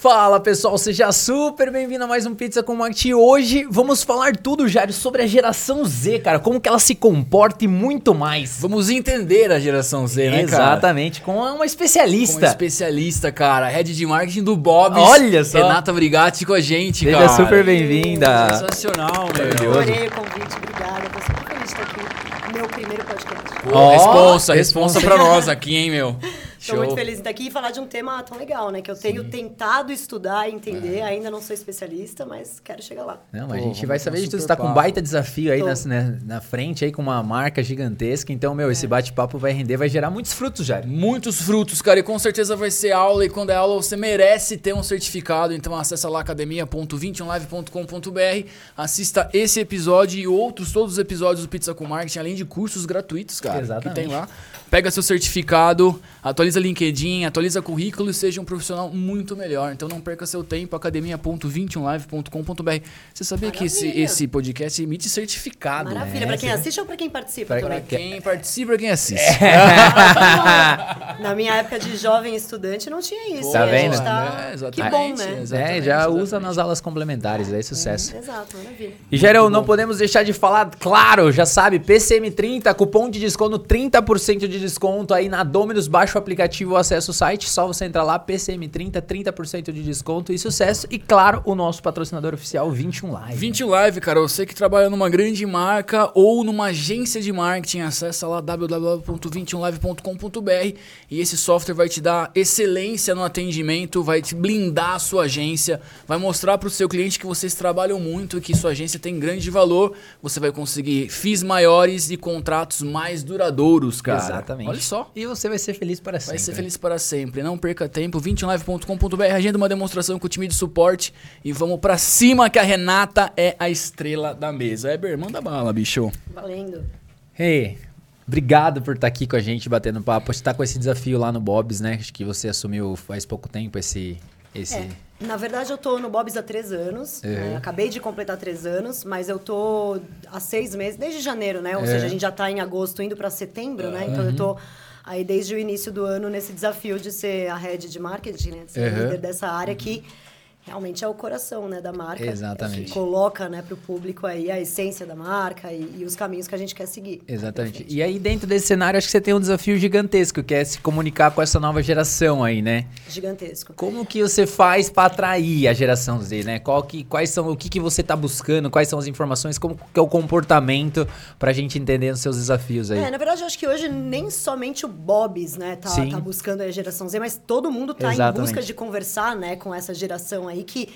Fala pessoal, seja super bem-vindo a mais um Pizza com Marketing. Hoje vamos falar tudo, Jário, sobre a geração Z, cara, como que ela se comporta e muito mais. Vamos entender a geração Z, né, cara? Exatamente, com uma especialista. Com uma especialista, cara, head de marketing do Bob. Olha só. Renata Brigatti com a gente, seja cara. Seja super bem-vinda. Sensacional, meu. Adorei o convite, obrigada. Tô super feliz de estar aqui. Meu primeiro podcast. Oh, responsa, responsa pra nós aqui, hein, meu. Estou muito feliz de estar aqui e falar de um tema tão legal, né? Que eu tenho Sim. tentado estudar e entender. É. Ainda não sou especialista, mas quero chegar lá. Não, a gente vai saber de tudo. Você está com um baita desafio aí na, né, na frente, aí com uma marca gigantesca. Então, meu, é. esse bate-papo vai render, vai gerar muitos frutos, já. Muitos frutos, cara. E com certeza vai ser aula. E quando é aula, você merece ter um certificado. Então, acessa lá academia.21live.com.br. Assista esse episódio e outros, todos os episódios do Pizza com Marketing, além de cursos gratuitos, cara. Exatamente. Que tem lá. Pega seu certificado, atualiza LinkedIn, atualiza currículo e seja um profissional muito melhor. Então não perca seu tempo, academia.21live.com.br. Você sabia Maravilha. que esse, esse podcast emite certificado? Maravilha, né? para quem assiste ou para quem participa? Para quem participa e quem assiste. É. Na minha época de jovem estudante não tinha isso. Tá vendo? Tá... É, que bom, né? É, já exatamente. usa nas aulas complementares, é sucesso. Hum, exato, maravilha. E Gerão, não podemos deixar de falar, claro, já sabe, PCM30, cupom de desconto 30% de desconto aí na Dominus, baixa o aplicativo, acessa o site, só você entrar lá, PCM30, 30% de desconto e sucesso. E claro, o nosso patrocinador oficial, 21 Live. 21 Live, cara, você que trabalha numa grande marca ou numa agência de marketing, acessa lá www.21live.com.br e esse software vai te dar excelência no atendimento, vai te blindar a sua agência, vai mostrar para o seu cliente que vocês trabalham muito, que sua agência tem grande valor, você vai conseguir FIIs maiores e contratos mais duradouros, cara. Exatamente. Olha só. E você vai ser feliz para sempre. Vai ser feliz para sempre. Não perca tempo. 21live.com.br. Agenda uma demonstração com o time de suporte. E vamos para cima que a Renata é a estrela da mesa. Eber, manda bala, bicho. Valendo. Hey, Obrigado por estar aqui com a gente, batendo papo. Você está com esse desafio lá no Bob's, né? Acho que você assumiu faz pouco tempo esse. esse... É. Na verdade, eu tô no Bob's há três anos. Uhum. Né? Acabei de completar três anos, mas eu tô há seis meses, desde janeiro, né? Ou seja, a gente já está em agosto, indo para setembro, né? Então eu tô aí desde o início do ano nesse desafio de ser a head de marketing, né? De ser uhum. líder dessa área que realmente é o coração né, da marca. Exatamente. Que coloca né, para o público aí a essência da marca e, e, os caminhos que a gente quer seguir. Exatamente. E aí, dentro desse cenário, acho que você tem um desafio gigantesco, que é se comunicar com essa nova geração aí, né? Gigantesco. Como que você faz para atrair a geração Z, né? Qual que, quais são, o que, que você está buscando, quais são as informações, como que é o comportamento para a gente entender os seus desafios aí? É, na verdade, eu acho que hoje nem somente o Bob's, né, tá, tá buscando a geração Z, mas todo mundo tá Exatamente. em busca de conversar, né, com essa geração aí aí que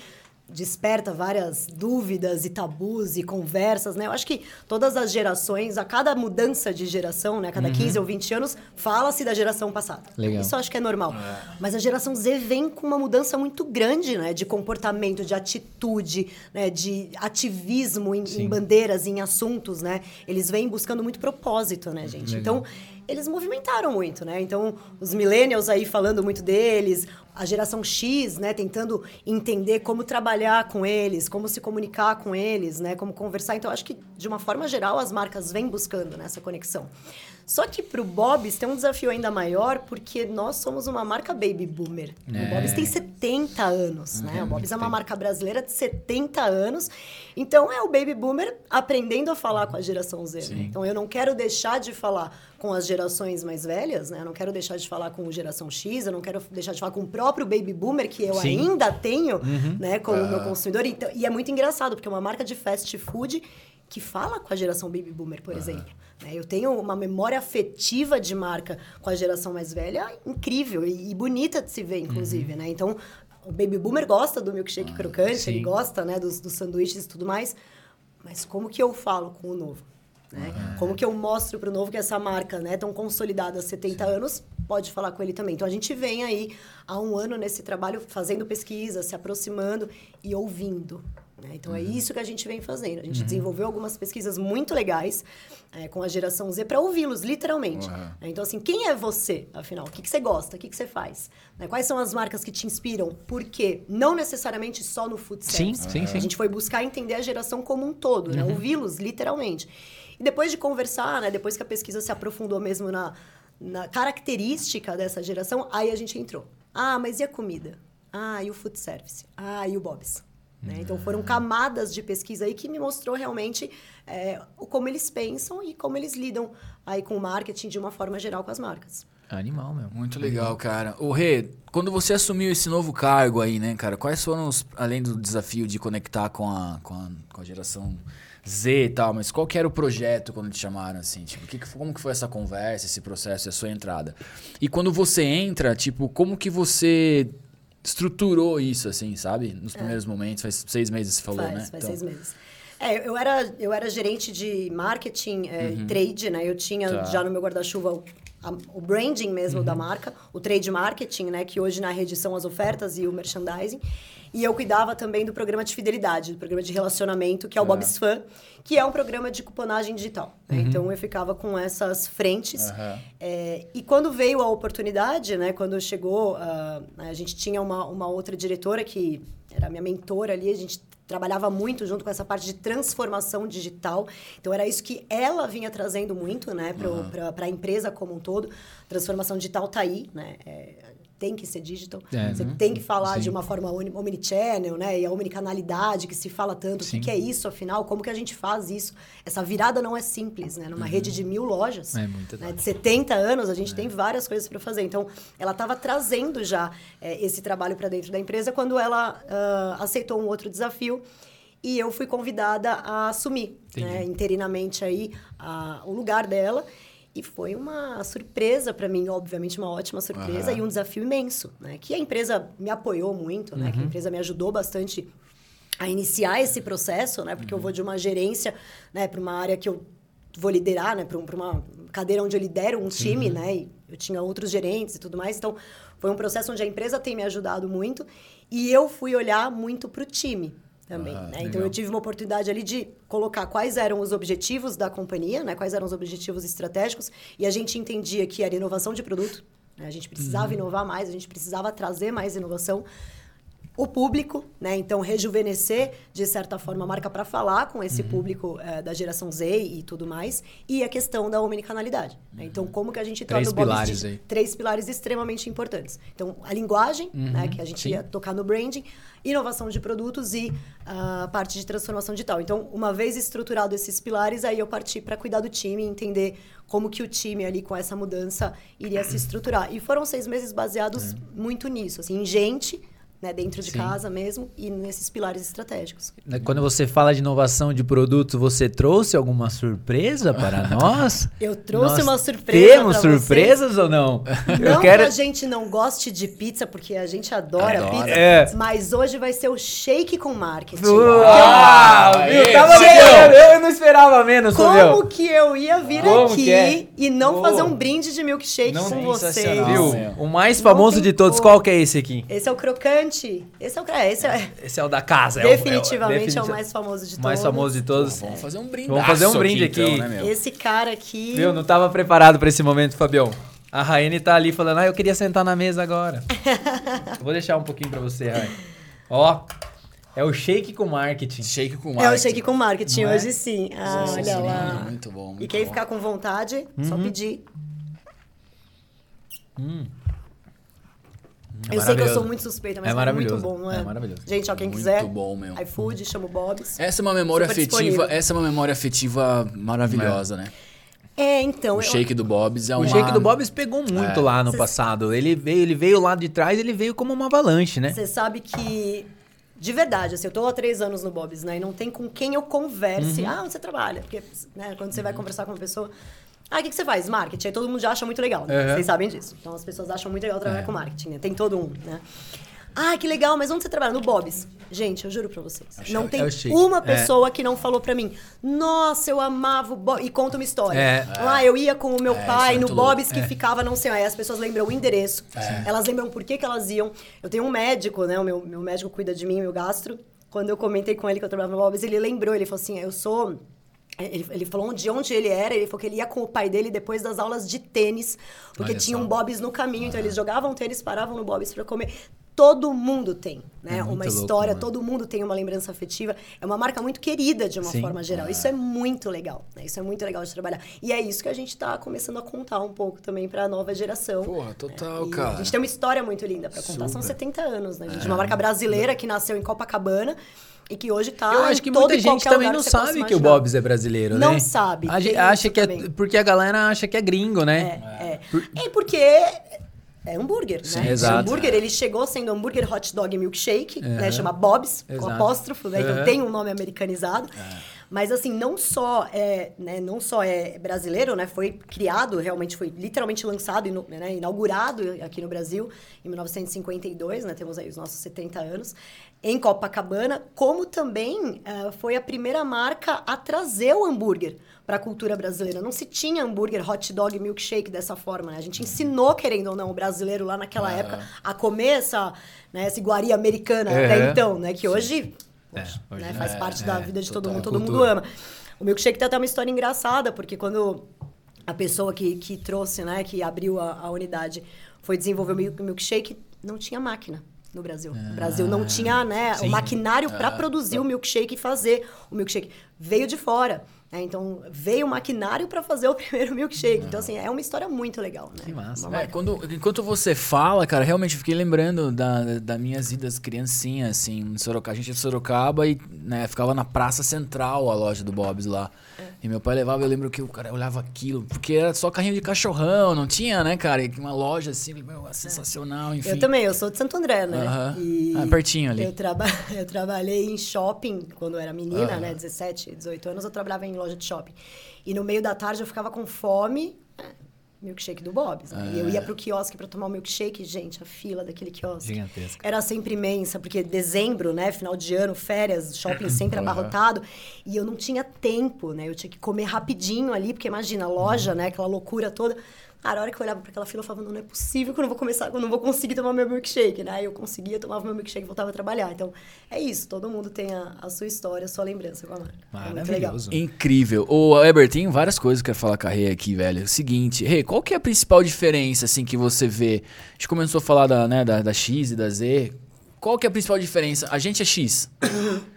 desperta várias dúvidas e tabus e conversas, né? Eu acho que todas as gerações, a cada mudança de geração, né? A cada uhum. 15 ou 20 anos, fala-se da geração passada. Legal. Isso eu acho que é normal. É. Mas a geração Z vem com uma mudança muito grande, né? De comportamento, de atitude, né? De ativismo em, em bandeiras, em assuntos, né? Eles vêm buscando muito propósito, né, gente? Legal. Então, eles movimentaram muito, né? Então, os millennials aí falando muito deles, a geração X, né, tentando entender como trabalhar com eles, como se comunicar com eles, né, como conversar. Então, acho que, de uma forma geral, as marcas vêm buscando né, essa conexão. Só que para o Bob's tem um desafio ainda maior, porque nós somos uma marca baby boomer. É. O Bob's tem 70 anos, uhum, né? O Bob's é uma marca brasileira de 70 anos. Então, é o baby boomer aprendendo a falar com a geração Z. Né? Então, eu não quero deixar de falar com as gerações mais velhas, né? Eu não quero deixar de falar com a geração X, eu não quero deixar de falar com o próprio baby boomer, que eu Sim. ainda tenho, uhum. né, como uh. meu consumidor. Então, e é muito engraçado, porque é uma marca de fast food que fala com a geração baby boomer, por exemplo. Né? Eu tenho uma memória afetiva de marca com a geração mais velha incrível e, e bonita de se ver, inclusive, uhum. né? Então, o baby boomer gosta do milkshake ah, crocante, sim. ele gosta, né, dos, dos sanduíches e tudo mais. Mas como que eu falo com o novo? Né? Uhum. Como que eu mostro para o novo que essa marca, né, tão consolidada há 70 sim. anos, pode falar com ele também. Então a gente vem aí há um ano nesse trabalho fazendo pesquisa, se aproximando e ouvindo. Né? Então, é uhum. é isso que a gente vem fazendo. A gente uhum. desenvolveu algumas pesquisas muito legais é, com a geração Z para ouvi-los, literalmente. Uhum. Então, assim, quem é você, afinal? O que, que você gosta? O que, que você faz? Né? Quais são as marcas que te inspiram? Por quê? Não necessariamente só no food service. Sim, sim, sim. A gente foi buscar entender a geração como um todo, né? Uhum. ouvi-los, literalmente. E depois de conversar, né? depois que a pesquisa se aprofundou mesmo na, na característica dessa geração, aí a gente entrou. Ah, mas e a comida? Ah, e o food service? Ah, e o Bob's? Né? Então foram camadas de pesquisa aí que me mostrou realmente é, como eles pensam e como eles lidam aí com o marketing de uma forma geral com as marcas. Animal, meu. Muito legal, cara. O Rê, quando você assumiu esse novo cargo aí, né, cara, quais foram os, além do desafio de conectar com a, com a, com a geração Z e tal, mas qual que era o projeto quando te chamaram, assim? Tipo, que, como que foi essa conversa, esse processo, a sua entrada? E quando você entra, tipo, como que você estruturou isso, assim, sabe? Nos primeiros momentos, faz seis meses você falou, faz, né? Faz Então, seis meses. É, eu era, eu era gerente de marketing é, e trade, né? Eu tinha Tá. já no meu guarda-chuva o, o branding mesmo da marca, o trade marketing, né? Que hoje na rede são as ofertas e o merchandising. E eu cuidava também do programa de fidelidade, do programa de relacionamento, que é o Bob's Fan, que é um programa de cuponagem digital. né? Então eu ficava com essas frentes. Aham. É, e quando veio a oportunidade, né, quando chegou, ah, a gente tinha uma, uma outra diretora que era minha mentora ali, a gente trabalhava muito junto com essa parte de transformação digital. Então era isso que ela vinha trazendo muito, né, para a empresa como um todo. Transformação digital tá aí, né? é, tem que ser digital. É, Você né? tem que falar Sim. de uma forma omni- omnichannel, né? E a omnicanalidade que se fala tanto. O Sim. que, que é isso, afinal? Como que a gente faz isso? Essa virada não é simples, né? Numa rede de mil lojas, É muita né? de 70 anos, a gente tem várias coisas para fazer. Então, ela estava trazendo já é, esse trabalho para dentro da empresa quando ela ah, aceitou um outro desafio e eu fui convidada a assumir, né, interinamente aí a- o lugar dela. E foi uma surpresa para mim, obviamente uma ótima surpresa Aham. e um desafio imenso, né? Que a empresa me apoiou muito, né? Que a empresa me ajudou bastante a iniciar esse processo, né? Porque eu vou de uma gerência, né, para uma área que eu vou liderar, né, para uma cadeira onde eu lidero um time, né? E eu tinha outros gerentes e tudo mais. Então, foi um processo onde a empresa tem me ajudado muito e eu fui olhar muito para o time também, Ah, né? Então eu tive uma oportunidade ali de colocar quais eram os objetivos da companhia, né? Quais eram os objetivos estratégicos e a gente entendia que era inovação de produto, né? A gente precisava Uhum. inovar mais, a gente precisava trazer mais inovação o público, né? Então rejuvenescer de certa forma a marca para falar com Uhum. esse público eh, da geração Z e tudo mais, e a questão da omnicanalidade. né? Então como que a gente torna Três o Bob's pilares Digi- aí. três pilares extremamente importantes. Então a linguagem, né? Que a gente sim. ia tocar no branding, inovação de produtos e a parte de transformação digital. Então uma vez estruturado esses pilares, aí eu parti para cuidar do time, e entender como que o time ali com essa mudança iria se estruturar. E foram seis meses baseados muito nisso, assim, em gente né, dentro de Sim. casa mesmo e nesses pilares estratégicos. Né, Quando você fala de inovação de produtos, você trouxe alguma surpresa para nós? Eu trouxe Nós uma surpresa Temos surpresas ou não? Não que a gente não goste de pizza, porque a gente adora, Adora. pizza, É. mas hoje vai ser o shake com marketing. Uau, Aê, viu? Tava eu, eu não esperava menos, Como Fabião. que eu ia vir Como aqui é? e não Boa. fazer um brinde de milkshake Não com vocês? Viu? meu. O mais famoso de todos, qual que é esse aqui? Esse é o crocante. Esse é o é, esse é, Esse é o da casa. é o- é o- definitivamente é o, mais famoso de todos. mais famoso de todos. Vamos fazer um brinde. Vamos fazer um brinde aqui. né, meu? Esse cara aqui. Viu? Não tava preparado pra esse momento, Fabião. A Raine tá ali falando, ah, eu queria sentar na mesa agora. Eu Vou deixar um pouquinho pra você, Raine. Ó, é o shake com marketing. Shake com É o marketing. shake com marketing, é? hoje sim. Ah, olha Sensacional, lá. Muito bom, muito E quem bom. ficar com vontade, só Uhum. pedir. É eu sei que eu sou muito suspeita, mas É é, muito bom, não é? É maravilhoso. Gente, ó, quem Muito quiser, bom, meu. iFood, chama o Bob's. Essa é uma memória Super afetiva, disponível. essa é uma memória afetiva maravilhosa, né? É, então. O eu- shake do Bob's é O uma... shake do Bob's pegou muito É. lá no Cês- passado. Ele veio, ele veio lá de trás, ele veio como uma avalanche, né? Você sabe que, de verdade, assim, eu tô há três anos no Bob's, né? E não tem com quem eu converse. Uhum. Ah, onde você trabalha? Porque, né, quando você vai conversar com uma pessoa... Ah, o que, que você faz? Marketing. Aí todo mundo já acha muito legal, né? Uhum. Vocês sabem disso. Então, as pessoas acham muito legal trabalhar É. com marketing, né? Tem todo um, né? Ah, que legal, mas onde você trabalha? No Bob's. Gente, eu juro pra vocês. Não tem é uma É. pessoa que não falou pra mim. Nossa, eu amava o Bob's. E conta uma história. É. Ah, eu ia com o meu É, pai é no. Bob's que ficava, não sei, aí as pessoas lembram o endereço. Elas lembram por que, que elas iam. Eu tenho um médico, né? O meu, meu médico cuida de mim, meu gastro. Quando eu comentei com ele que eu trabalhava no Bob's, ele lembrou, ele falou assim: eu sou. Ele, ele falou de onde ele era, ele falou que ele ia com o pai dele depois das aulas de tênis, porque Olha tinha só. um Bob's no caminho, então eles jogavam tênis, paravam no Bob's pra comer. todo mundo tem, né? É uma louco, história, mano. todo mundo tem uma lembrança afetiva. É uma marca muito querida de uma Sim. forma geral. Isso é muito legal, né? Isso é muito legal de trabalhar. E é isso que a gente está começando a contar um pouco também para a nova geração. Porra, total, E cara. A gente tem uma história muito linda para contar. São Super. 70 anos, né? gente? Uma marca brasileira que nasceu em Copacabana e que hoje tá Eu acho que muita gente também não possa sabe que o. Bob's é brasileiro, né? Não sabe, A gente acha que é, também. porque a galera acha que é gringo, né? É, é. É porque é hambúrguer, né? exato. O hambúrguer, ele chegou sendo hambúrguer hot dog milkshake, né? Chama Bob's, com apóstrofo, né? Uhum. Então tem um nome americanizado. Mas assim, não só é, né, não só é brasileiro, né? Foi criado, realmente foi literalmente lançado, né, inaugurado aqui no Brasil em 1952, né? Temos aí os nossos 70 anos em Copacabana, como também eh, foi a primeira marca a trazer o hambúrguer para a cultura brasileira. Não se tinha hambúrguer, hot dog, milkshake dessa forma, né? A gente ensinou, querendo ou não, o brasileiro lá naquela época a comer essa, né, essa iguaria americana até Uhum. então, né? Que hoje, É, poxa, hoje né, faz é, parte é, da vida de todo mundo, todo mundo ama. O milkshake tem até uma história engraçada, porque quando a pessoa que, que trouxe, né, que abriu a, a unidade, foi desenvolver o milk- milkshake, não tinha máquina no Brasil. o Brasil não tinha, né, Ah, sim. o maquinário para produzir o milkshake e fazer o milkshake. Veio de fora. Né? Então, veio o maquinário para fazer o primeiro milkshake. Então, assim, é uma história muito legal, né? Que massa. É, quando, enquanto você fala, cara, realmente fiquei lembrando da, da minhas idas criancinha, assim, em Sorocaba. A gente é de Sorocaba e né, ficava na Praça Central a loja do Bob's lá. É. E meu pai levava, eu lembro que o cara olhava aquilo, porque era só carrinho de cachorrão, não tinha, né, cara? E Uma loja assim, meu, sensacional, enfim. Eu também, eu sou de Santo André, né? Aham. E Ah, pertinho ali. Eu, traba eu trabalhei em shopping quando eu era menina, né? 17, 18 anos, eu trabalhava em loja de shopping. E no meio da tarde eu ficava com fome, milkshake do Bob's. Né? E eu ia pro quiosque pra tomar o milkshake, gente, a fila daquele quiosque. Gigantesca. Era sempre imensa, porque dezembro, né? Final de ano, férias, shopping sempre abarrotado. E eu não tinha tempo, né? Eu tinha que comer rapidinho ali, porque imagina, a loja, né? Aquela loucura toda. Cara, a hora que eu olhava para aquela fila, eu falava, não, não é possível que eu não vou começar, eu não vou conseguir tomar meu milkshake, né? Aí eu conseguia, tomava meu milkshake e voltava a trabalhar. Então, é isso. Todo mundo tem a, a sua história, a sua lembrança com a marca. É. Maravilhoso. Incrível. Ô, Eber, tem várias coisas que eu quero falar com a Rê aqui, velho. Seguinte, Rê, qual que é a principal diferença, assim, que você vê? A gente começou a falar da, né, da, da X e da Z. Qual que é a principal diferença? A gente é X.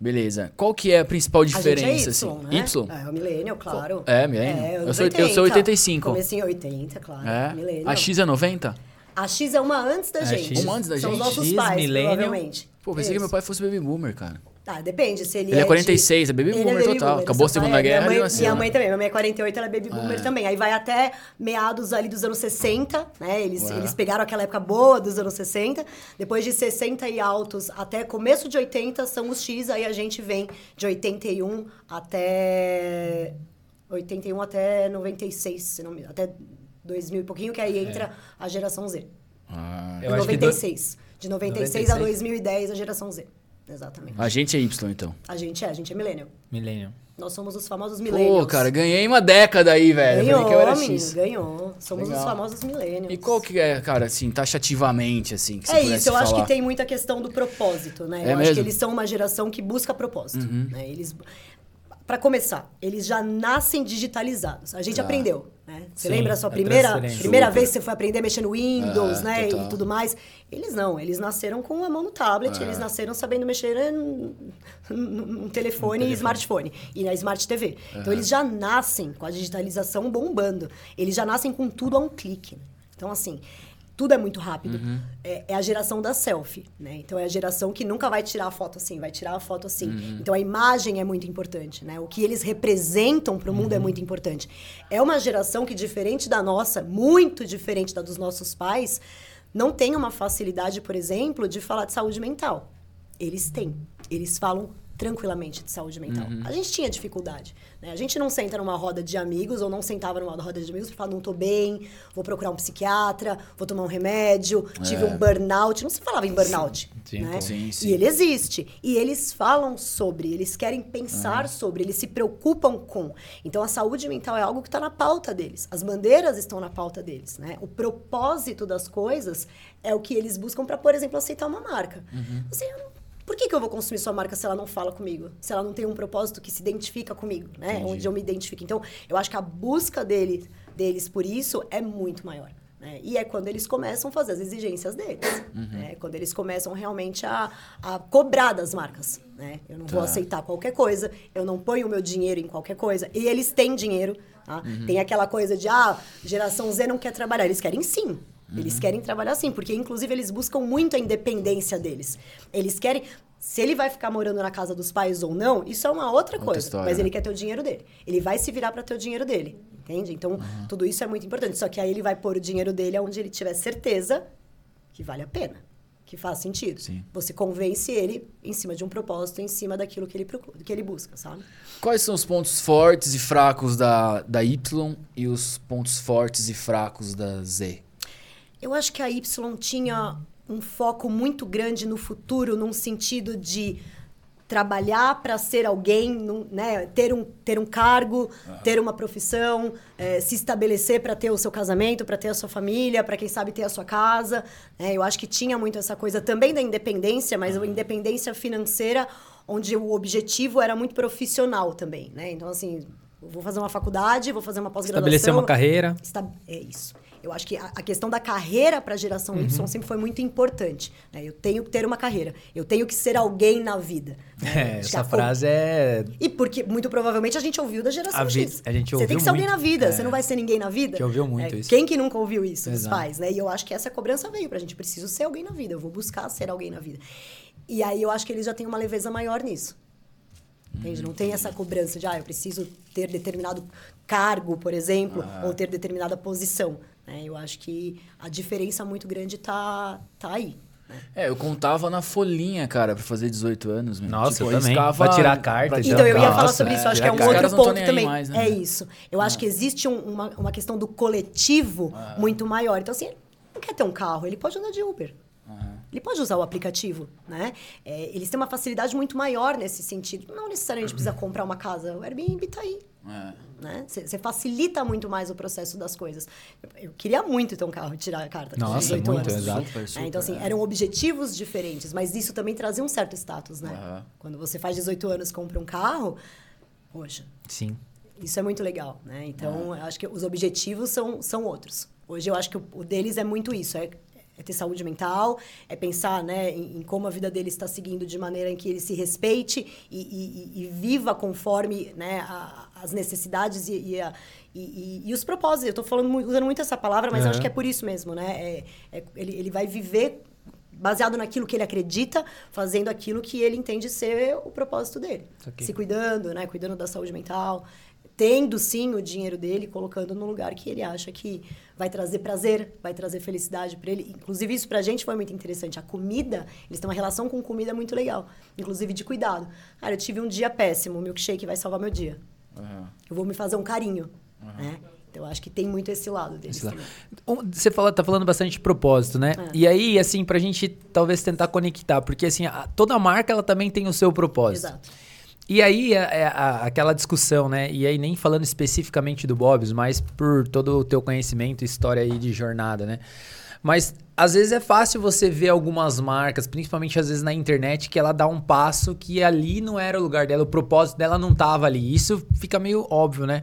Beleza. Qual que é a principal A gente diferença, é Y, assim? né? Y? É, o millennial, claro. É, millennial. É, Eu sou- eu sou 85. Comecei em 80, claro. É. Millennial. A X é 90? A X é uma antes da A gente. X. Uma antes da São gente. os nossos X, pais, millennial. provavelmente. Pô, pensei que Isso. meu pai fosse baby boomer, cara. Tá, depende. Se ele, Ele é de- 46, é baby boomer total. Acabou a Segunda é. Guerra, Minha mãe, nasceu, minha né? mãe também. Minha mãe é 48, ela é baby boomer É. também. Aí vai até meados ali dos anos 60, né? Eles, Ué. eles pegaram aquela época boa dos anos 60. Depois de 60 e altos até começo de 80 são os X. Aí a gente vem de 81 até... 81 até 96, se não me Até 2000 e pouquinho, que aí entra a geração Z. Ah. Eu De acho que do- 96. De 96 a 96. 2010, a geração Z. Exatamente. A gente é Y, então. A gente é, a gente é millennial. Millennium. Nós somos os famosos millennials. Pô, cara, ganhei uma década aí, velho. Ganhou, que eu era menino, X. ganhou. Somos Legal. os famosos millennials. E qual que é, cara, assim, taxativamente, assim, que você É isso, eu acho falar? que tem muita questão do propósito, né? É eu acho mesmo? Uhum. que eles são uma geração que busca propósito. Né? Eles, para começar, eles já nascem digitalizados. A gente Tá. aprendeu, né? Você Sim, lembra a sua primeira, transferência. primeira vez que você foi aprender a mexer no Windows, Ah, né? total. E tudo mais? Eles não, eles nasceram com a mão no tablet, É. eles nasceram sabendo mexer num, num telefone e smartphone e na Smart TV. Então eles já nascem com a digitalização bombando. Eles já nascem com tudo a um clique. né? Então, assim, tudo é muito rápido. Uhum. É, é a geração da selfie, né? Então é a geração que nunca vai tirar a foto assim, vai tirar a foto assim. Uhum. Então a imagem é muito importante, né? O que eles representam para o mundo Uhum. é muito importante. É uma geração que diferente da nossa, muito diferente da dos nossos pais, não tem uma facilidade, por exemplo, de falar de saúde mental. Eles têm. Eles falam tranquilamente de saúde mental. Uhum. A gente tinha dificuldade. Né? A gente não senta numa roda de amigos ou não sentava numa roda de amigos para falar, não tô bem, vou procurar um psiquiatra, vou tomar um remédio, tive um burnout. Não se falava em burnout. Sim, né? sim, sim. E ele existe. E eles falam sobre, eles querem pensar sobre, eles se preocupam com. Então a saúde mental é algo que está na pauta deles. As bandeiras estão na pauta deles. Né? O propósito das coisas é o que eles buscam para, por exemplo, aceitar uma marca. Assim, eu não- por que, que eu vou consumir sua marca se ela não fala comigo? Se ela não tem um propósito que se identifica comigo, né? Onde eu me identifico. Então, eu acho que a busca dele, deles por isso é muito maior. Né? E é quando eles começam a fazer as exigências deles. Uhum. Né? Quando eles começam realmente a, a cobrar das marcas. Né? Eu não vou Tá. aceitar qualquer coisa, eu não ponho o meu dinheiro em qualquer coisa. E eles têm dinheiro. Tá? Uhum. Tem aquela coisa de, ah, geração Z não quer trabalhar. Eles querem sim. Uhum. Eles querem trabalhar sim, porque inclusive eles buscam muito a independência deles. Eles querem. Se ele vai ficar morando na casa dos pais ou não, isso é uma outra, Outra coisa. história, mas né? ele quer ter o dinheiro dele. Ele vai se virar para ter o dinheiro dele. Entende? Então, Uhum. tudo isso é muito importante. Só que aí ele vai pôr o dinheiro dele onde ele tiver certeza que vale a pena, que faz sentido. Sim. Você convence ele em cima de um propósito, em cima daquilo que ele, procura, que ele busca, sabe? Quais são os pontos fortes e fracos da, da Y e os pontos fortes e fracos da Z? Eu acho que a Y tinha um foco muito grande no futuro, num sentido de trabalhar para ser alguém, né? ter, um, ter um cargo, ter uma profissão, eh, se estabelecer para ter o seu casamento, para ter a sua família, para quem sabe ter a sua casa. né? eu acho que tinha muito essa coisa também da independência, mas a independência financeira, onde o objetivo era muito profissional também. Né? Então, assim, vou fazer uma faculdade, vou fazer uma pós-graduação. Estabelecer uma carreira. É isso. Eu acho que a, a questão da carreira para a geração Uhum. Y sempre foi muito importante. né? Eu tenho que ter uma carreira. Eu tenho que ser alguém na vida. né? É, essa a- frase é. E porque, muito provavelmente, a gente ouviu da geração A X. a gente Você ouviu tem que ser alguém muito. na vida. É. Você não vai ser ninguém na vida. Que ouviu muito É, isso. Quem que nunca ouviu isso Exato. pais, né? E eu acho que essa cobrança veio pra gente. Preciso ser alguém na vida. Eu vou buscar ser alguém na vida. E aí, eu acho que eles já têm uma leveza maior nisso. Entende? Não tem essa cobrança de, ah, eu preciso ter determinado cargo, por exemplo, ou ter determinada posição. Né? Eu acho que a diferença muito grande tá, tá aí. né? É, eu contava na folhinha, cara, pra fazer 18 anos. meu. Nossa, eu eu também. riscava- Pra tirar a carta. Então, eu ia falar Nossa, sobre isso. é, acho que é um outro ponto também. mais, né? É isso. Eu acho que existe um- uma, uma questão do coletivo muito maior. Então, assim, ele não quer ter um carro, ele pode andar de Uber. Ele pode usar o aplicativo, né? É, eles têm uma facilidade muito maior nesse sentido. Não necessariamente precisa comprar uma casa. O Airbnb tá aí. É. Né? Você facilita muito mais o processo das coisas. Eu, eu queria muito ter um carro e tirar a carta. Nossa, 18 muito, anos. exato. Super, É, então, assim, é. eram objetivos diferentes, mas isso também trazia um certo status, né? Quando você faz 18 anos e compra um carro, poxa, Sim. isso é muito legal, né? Então, eu acho que os objetivos são, são outros. Hoje eu acho que o, o deles é muito isso, é, é ter saúde mental, é pensar né, em, em como a vida deles está seguindo de maneira em que ele se respeite e, e- e- viva conforme né, a- as necessidades e, e a- e- e- e os propósitos. Eu estou falando, usando muito essa palavra, mas acho que é por isso mesmo, né? É- é- ele, ele vai viver baseado naquilo que ele acredita, fazendo aquilo que ele entende ser o propósito dele. Saquei. Se cuidando, né? Cuidando da saúde mental, tendo sim o dinheiro dele, colocando no lugar que ele acha que vai trazer prazer, vai trazer felicidade para ele. Inclusive isso pra gente foi muito interessante. A comida, eles têm uma relação com comida muito legal, inclusive de cuidado. Cara, eu tive um dia péssimo, o milkshake vai salvar meu dia. Aham. Eu vou me fazer um carinho, né? Então eu acho que tem muito esse lado deles. Esse lado. Você fala, tá falando bastante de propósito, né? É. E aí, assim, pra gente talvez tentar conectar, porque assim, a- toda marca ela também tem o seu propósito. Exato. E aí, é, é a- aquela discussão, né? E aí, nem falando especificamente do Bob's, mas por todo o teu conhecimento, história aí de jornada, né? Mas às vezes é fácil você ver algumas marcas, principalmente às vezes na internet, que ela dá um passo que ali não era o lugar dela, o propósito dela não tava ali. Isso fica meio óbvio, né?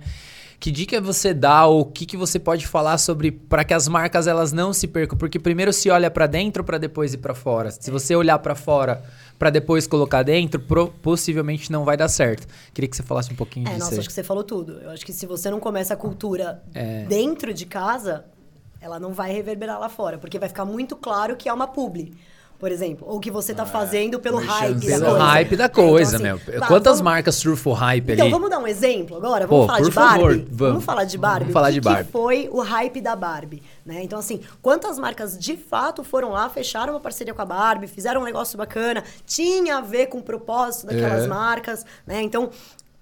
Que dica você dá ou o que, que você pode falar sobre para que as marcas elas não se percam? Porque primeiro se olha para dentro para depois ir para fora. Se você olhar para fora para depois colocar dentro, pro- possivelmente não vai dar certo. Queria que você falasse um pouquinho É, disso. nossa, aí. acho que você falou tudo. Eu acho que se você não começa a cultura É. dentro de casa, ela não vai reverberar lá fora, porque vai ficar muito claro que é uma publi. Por exemplo, ou que você tá fazendo pelo hype da coisa. hype da É, então, coisa, assim, meu. tá, Quantas vamos- marcas surfam o hype Então, ali? vamos dar um exemplo agora? Pô, Vamos falar por de Barbie? favor, vamos. falar de Barbie? Vamos falar o de que Barbie. Que foi o hype da Barbie, né? Então, assim, quantas marcas de fato foram lá, fecharam uma parceria com a Barbie, fizeram um negócio bacana, tinha a ver com o propósito daquelas É. marcas, né? Então,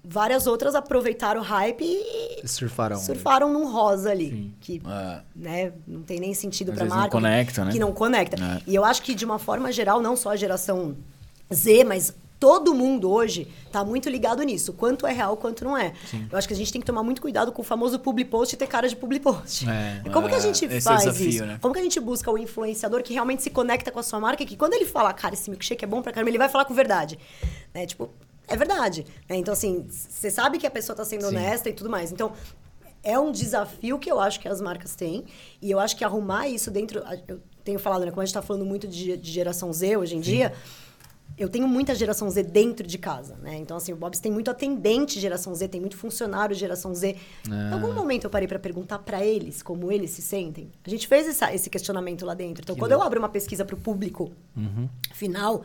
várias outras aproveitaram o hype e Surfaram. surfaram num rosa ali, que É. né, não tem nem sentido Às para vezes não marca. conecta, né? Que não conecta. É. E eu acho que de uma forma geral, não só a geração Z, mas todo mundo hoje tá muito ligado nisso. Quanto é real, quanto não é. Eu acho que a gente tem que tomar muito cuidado com o famoso public post e ter cara de public post. É. Como que a É, gente esse é faz desafio, isso? né? Como que a gente busca o influenciador que realmente se conecta com a sua marca, que quando ele fala, cara, esse milkshake é bom pra caramba, ele vai falar com verdade. Né? Tipo, é verdade. né? Então, assim, você sabe que a pessoa tá sendo Sim. honesta e tudo mais. Então, é um desafio que eu acho que as marcas têm. E eu acho que arrumar isso dentro. Eu tenho falado, né? Como a gente está falando muito de, de, geração Z hoje em Sim. dia. Eu tenho muita geração Z dentro de casa, né? Então, assim, o Bob's tem muito atendente geração Z, tem muito funcionário geração Z. Ah. Em algum momento eu parei para perguntar para eles como eles se sentem. A gente fez essa, esse questionamento lá dentro. Então, que quando eu abro uma pesquisa para o público uhum. final,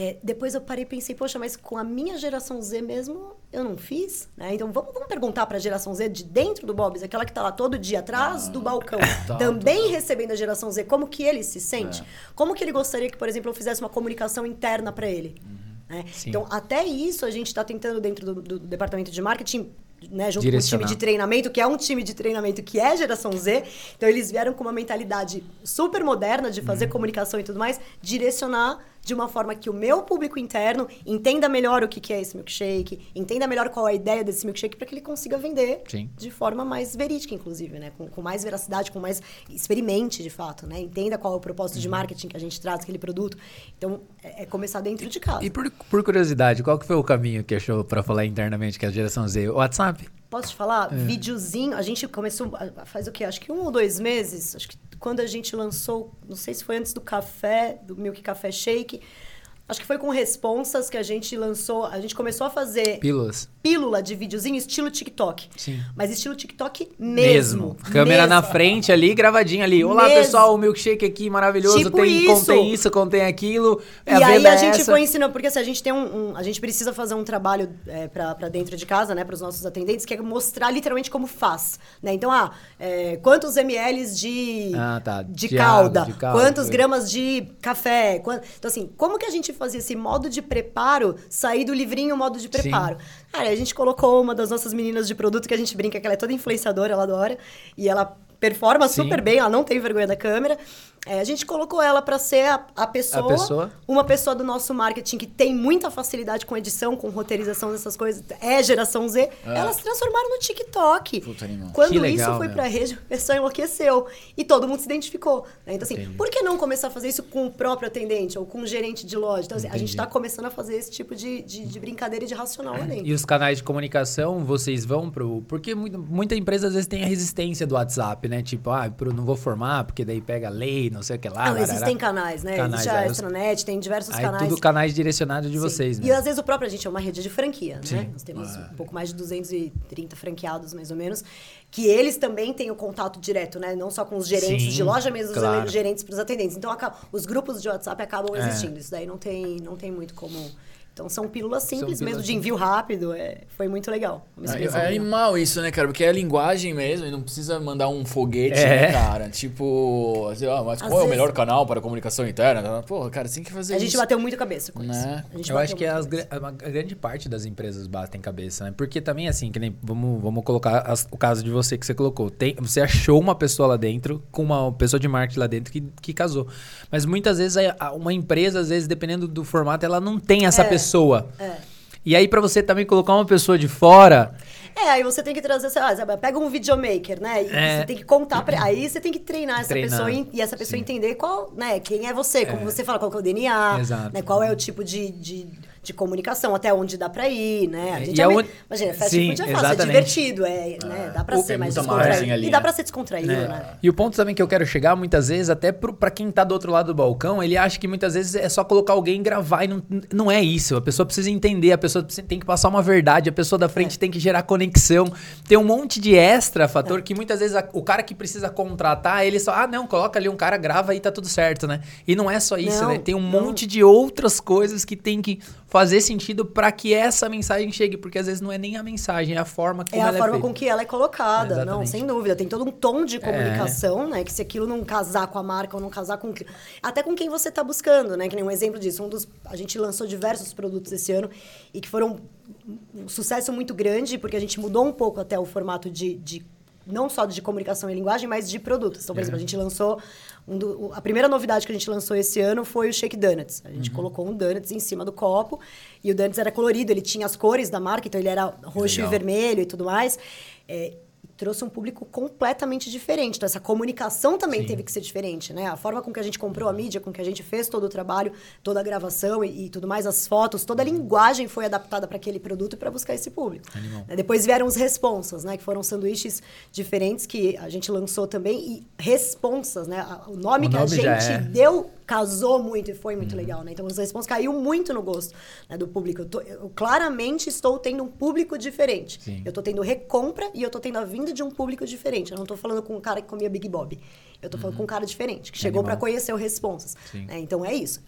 é, depois eu parei e pensei, poxa, mas com a minha geração Z mesmo, eu não fiz, né? Então vamos, vamos perguntar para a geração Z de dentro do Bob's, aquela que está lá todo dia atrás ah, do balcão, tá, também tá. recebendo a geração Z, como que ele se sente? É. Como que ele gostaria que, por exemplo, eu fizesse uma comunicação interna para ele? Uhum. Né? Então, até isso a gente está tentando dentro do, do, departamento de marketing né, junto com o time de treinamento, que é um time de treinamento que é geração Z. Então, eles vieram com uma mentalidade super moderna de fazer uhum. comunicação e tudo mais, direcionar de uma forma que o meu público interno entenda melhor o que é esse milkshake, entenda melhor qual é a ideia desse milkshake, para que ele consiga vender Sim. de forma mais verídica, inclusive, né? Com, com, mais veracidade, com mais. experimente de fato, né? Entenda qual é o propósito uhum. de marketing que a gente traz aquele produto. Então, é, é começar dentro de casa. E por, por curiosidade, qual que foi o caminho que achou para falar internamente que é a geração Z? O WhatsApp? Posso te falar? É. Videozinho, a gente começou faz o quê? Acho que um ou dois meses, acho que quando a gente lançou, não sei se foi antes do café, do Milk Café Shake, Acho que foi com responsas que a gente lançou. A gente começou a fazer. Pílulas. Pílula de videozinho estilo TikTok. Sim. Mas estilo TikTok mesmo. mesmo. Câmera mesmo. na frente ali, gravadinha ali. Olá, mesmo. pessoal, o milkshake aqui maravilhoso. Tipo tem, isso. Contém isso, contém aquilo. É e a aí a é gente essa. foi ensinando, porque assim, a gente tem um, um, A gente precisa fazer um trabalho é, para dentro de casa, né? Para os nossos atendentes, que é mostrar literalmente como faz. Né? Então, ah, é, quantos ml de, ah, tá. de, de, calda, de calda, quantos gramas de café. Quant... Então, assim, como que a gente fazia esse modo de preparo sair do livrinho modo de preparo. Sim. Cara, a gente colocou uma das nossas meninas de produto que a gente brinca que ela é toda influenciadora, ela adora. E ela performa Sim. super bem, ela não tem vergonha da câmera. É, a gente colocou ela para ser a, a, pessoa, a, pessoa, uma pessoa do nosso marketing que tem muita facilidade com edição, com roteirização dessas coisas, é geração Z. É. Elas se transformaram no TikTok. Puta Quando que legal, isso foi para a rede, a pessoa enlouqueceu e todo mundo se identificou. Né? Então assim, Entendi. por que não começar a fazer isso com o próprio atendente ou com o gerente de loja? Então assim, a gente está começando a fazer esse tipo de, de, de brincadeira e de racional ali. E os canais de comunicação, vocês vão pro porque muita, muita empresa às vezes tem a resistência do WhatsApp, né? Tipo, ah, não vou formar porque daí pega lei, não sei o que lá. Não, existem canais, né? Canais, Existe a Extranet, tem diversos aí canais. tudo canais direcionados de Sim. vocês, né? E às vezes o próprio, a gente é uma rede de franquia, né? Sim. né? Nós temos ah. um pouco mais de 230 franqueados, mais ou menos, que eles também têm o contato direto, né? Não só com os gerentes Sim, de loja, mas claro. os gerentes para os atendentes. Então, os grupos de WhatsApp acabam é. existindo. Isso daí não tem, não tem muito como então são pílulas simples são pílulas mesmo, de envio rápido. É, foi muito legal. É, é animal isso, né, cara? Porque é linguagem mesmo e não precisa mandar um foguete, é. né, cara? Tipo, assim, ah, mas Às qual vezes... é o melhor canal para comunicação interna? Porra, cara, tem que fazer a isso. A gente bateu muito cabeça com né? isso. Eu acho que as, a grande parte das empresas batem cabeça, né? Porque também, assim, que nem, vamos, vamos colocar as, o caso de você que você colocou. Tem, você achou uma pessoa lá dentro, com uma pessoa de marketing lá dentro que, que casou. Mas muitas vezes uma empresa, às vezes, dependendo do formato, ela não tem essa é. Pessoa. É. E aí, para você também colocar uma pessoa de fora. É, aí você tem que trazer, sei lá, pega um videomaker, né? E é... você tem que contar pra, Aí você tem que treinar essa treinar. pessoa e essa pessoa Sim. entender qual, né, quem é você, como é. você fala, qual é o DNA, Exato. né? Qual é o tipo de, de de comunicação, até onde dá pra ir, né? A gente é, onde... Imagina, fast Sim, food é fácil, é divertido, é, né? Dá pra o, ser mais descontraído. Ali, e dá né? pra ser descontraído, é. né? E o ponto também que eu quero chegar, muitas vezes, até pro, pra quem tá do outro lado do balcão, ele acha que muitas vezes é só colocar alguém e gravar e não, não é isso. A pessoa precisa entender, a pessoa tem que passar uma verdade, a pessoa da frente é. tem que gerar conexão. Tem um monte de extra fator é. que muitas vezes a, o cara que precisa contratar, ele só, ah, não, coloca ali um cara, grava e tá tudo certo, né? E não é só isso, não, né? Tem um não. monte de outras coisas que tem que fazer sentido para que essa mensagem chegue, porque às vezes não é nem a mensagem, é a forma como é ela a é forma feita. com que ela é colocada, é, não, sem dúvida. Tem todo um tom de é. comunicação, é. né? Que se aquilo não casar com a marca ou não casar com até com quem você está buscando, né? Que nem um exemplo disso, um dos a gente lançou diversos produtos esse ano e que foram um sucesso muito grande porque a gente mudou um pouco até o formato de, de não só de comunicação e linguagem, mas de produtos. Então, por é. exemplo, a gente lançou um do, a primeira novidade que a gente lançou esse ano foi o Shake Donuts. A gente uhum. colocou um donuts em cima do copo e o donuts era colorido, ele tinha as cores da marca, então ele era roxo Legal. e vermelho e tudo mais. É, trouxe um público completamente diferente. Então, essa comunicação também Sim. teve que ser diferente, né? A forma com que a gente comprou a mídia, com que a gente fez todo o trabalho, toda a gravação e, e tudo mais, as fotos, toda a linguagem foi adaptada para aquele produto para buscar esse público. Animal. Né? Depois vieram os responsas, né? Que foram sanduíches diferentes que a gente lançou também. E responsas, né? A- O nome O que nome a já gente é. deu casou muito e foi muito Uhum. legal, né? Então os responsas caiu muito no gosto né, do público. Eu, tô- eu claramente estou tendo um público diferente. Sim. Eu tô tendo recompra e eu tô tendo a vinda de um público diferente. Eu não tô falando com um cara que comia Big Bob. Eu tô falando com um cara diferente, que chegou Uhum. Para conhecer o Responsas. Né? Então é isso.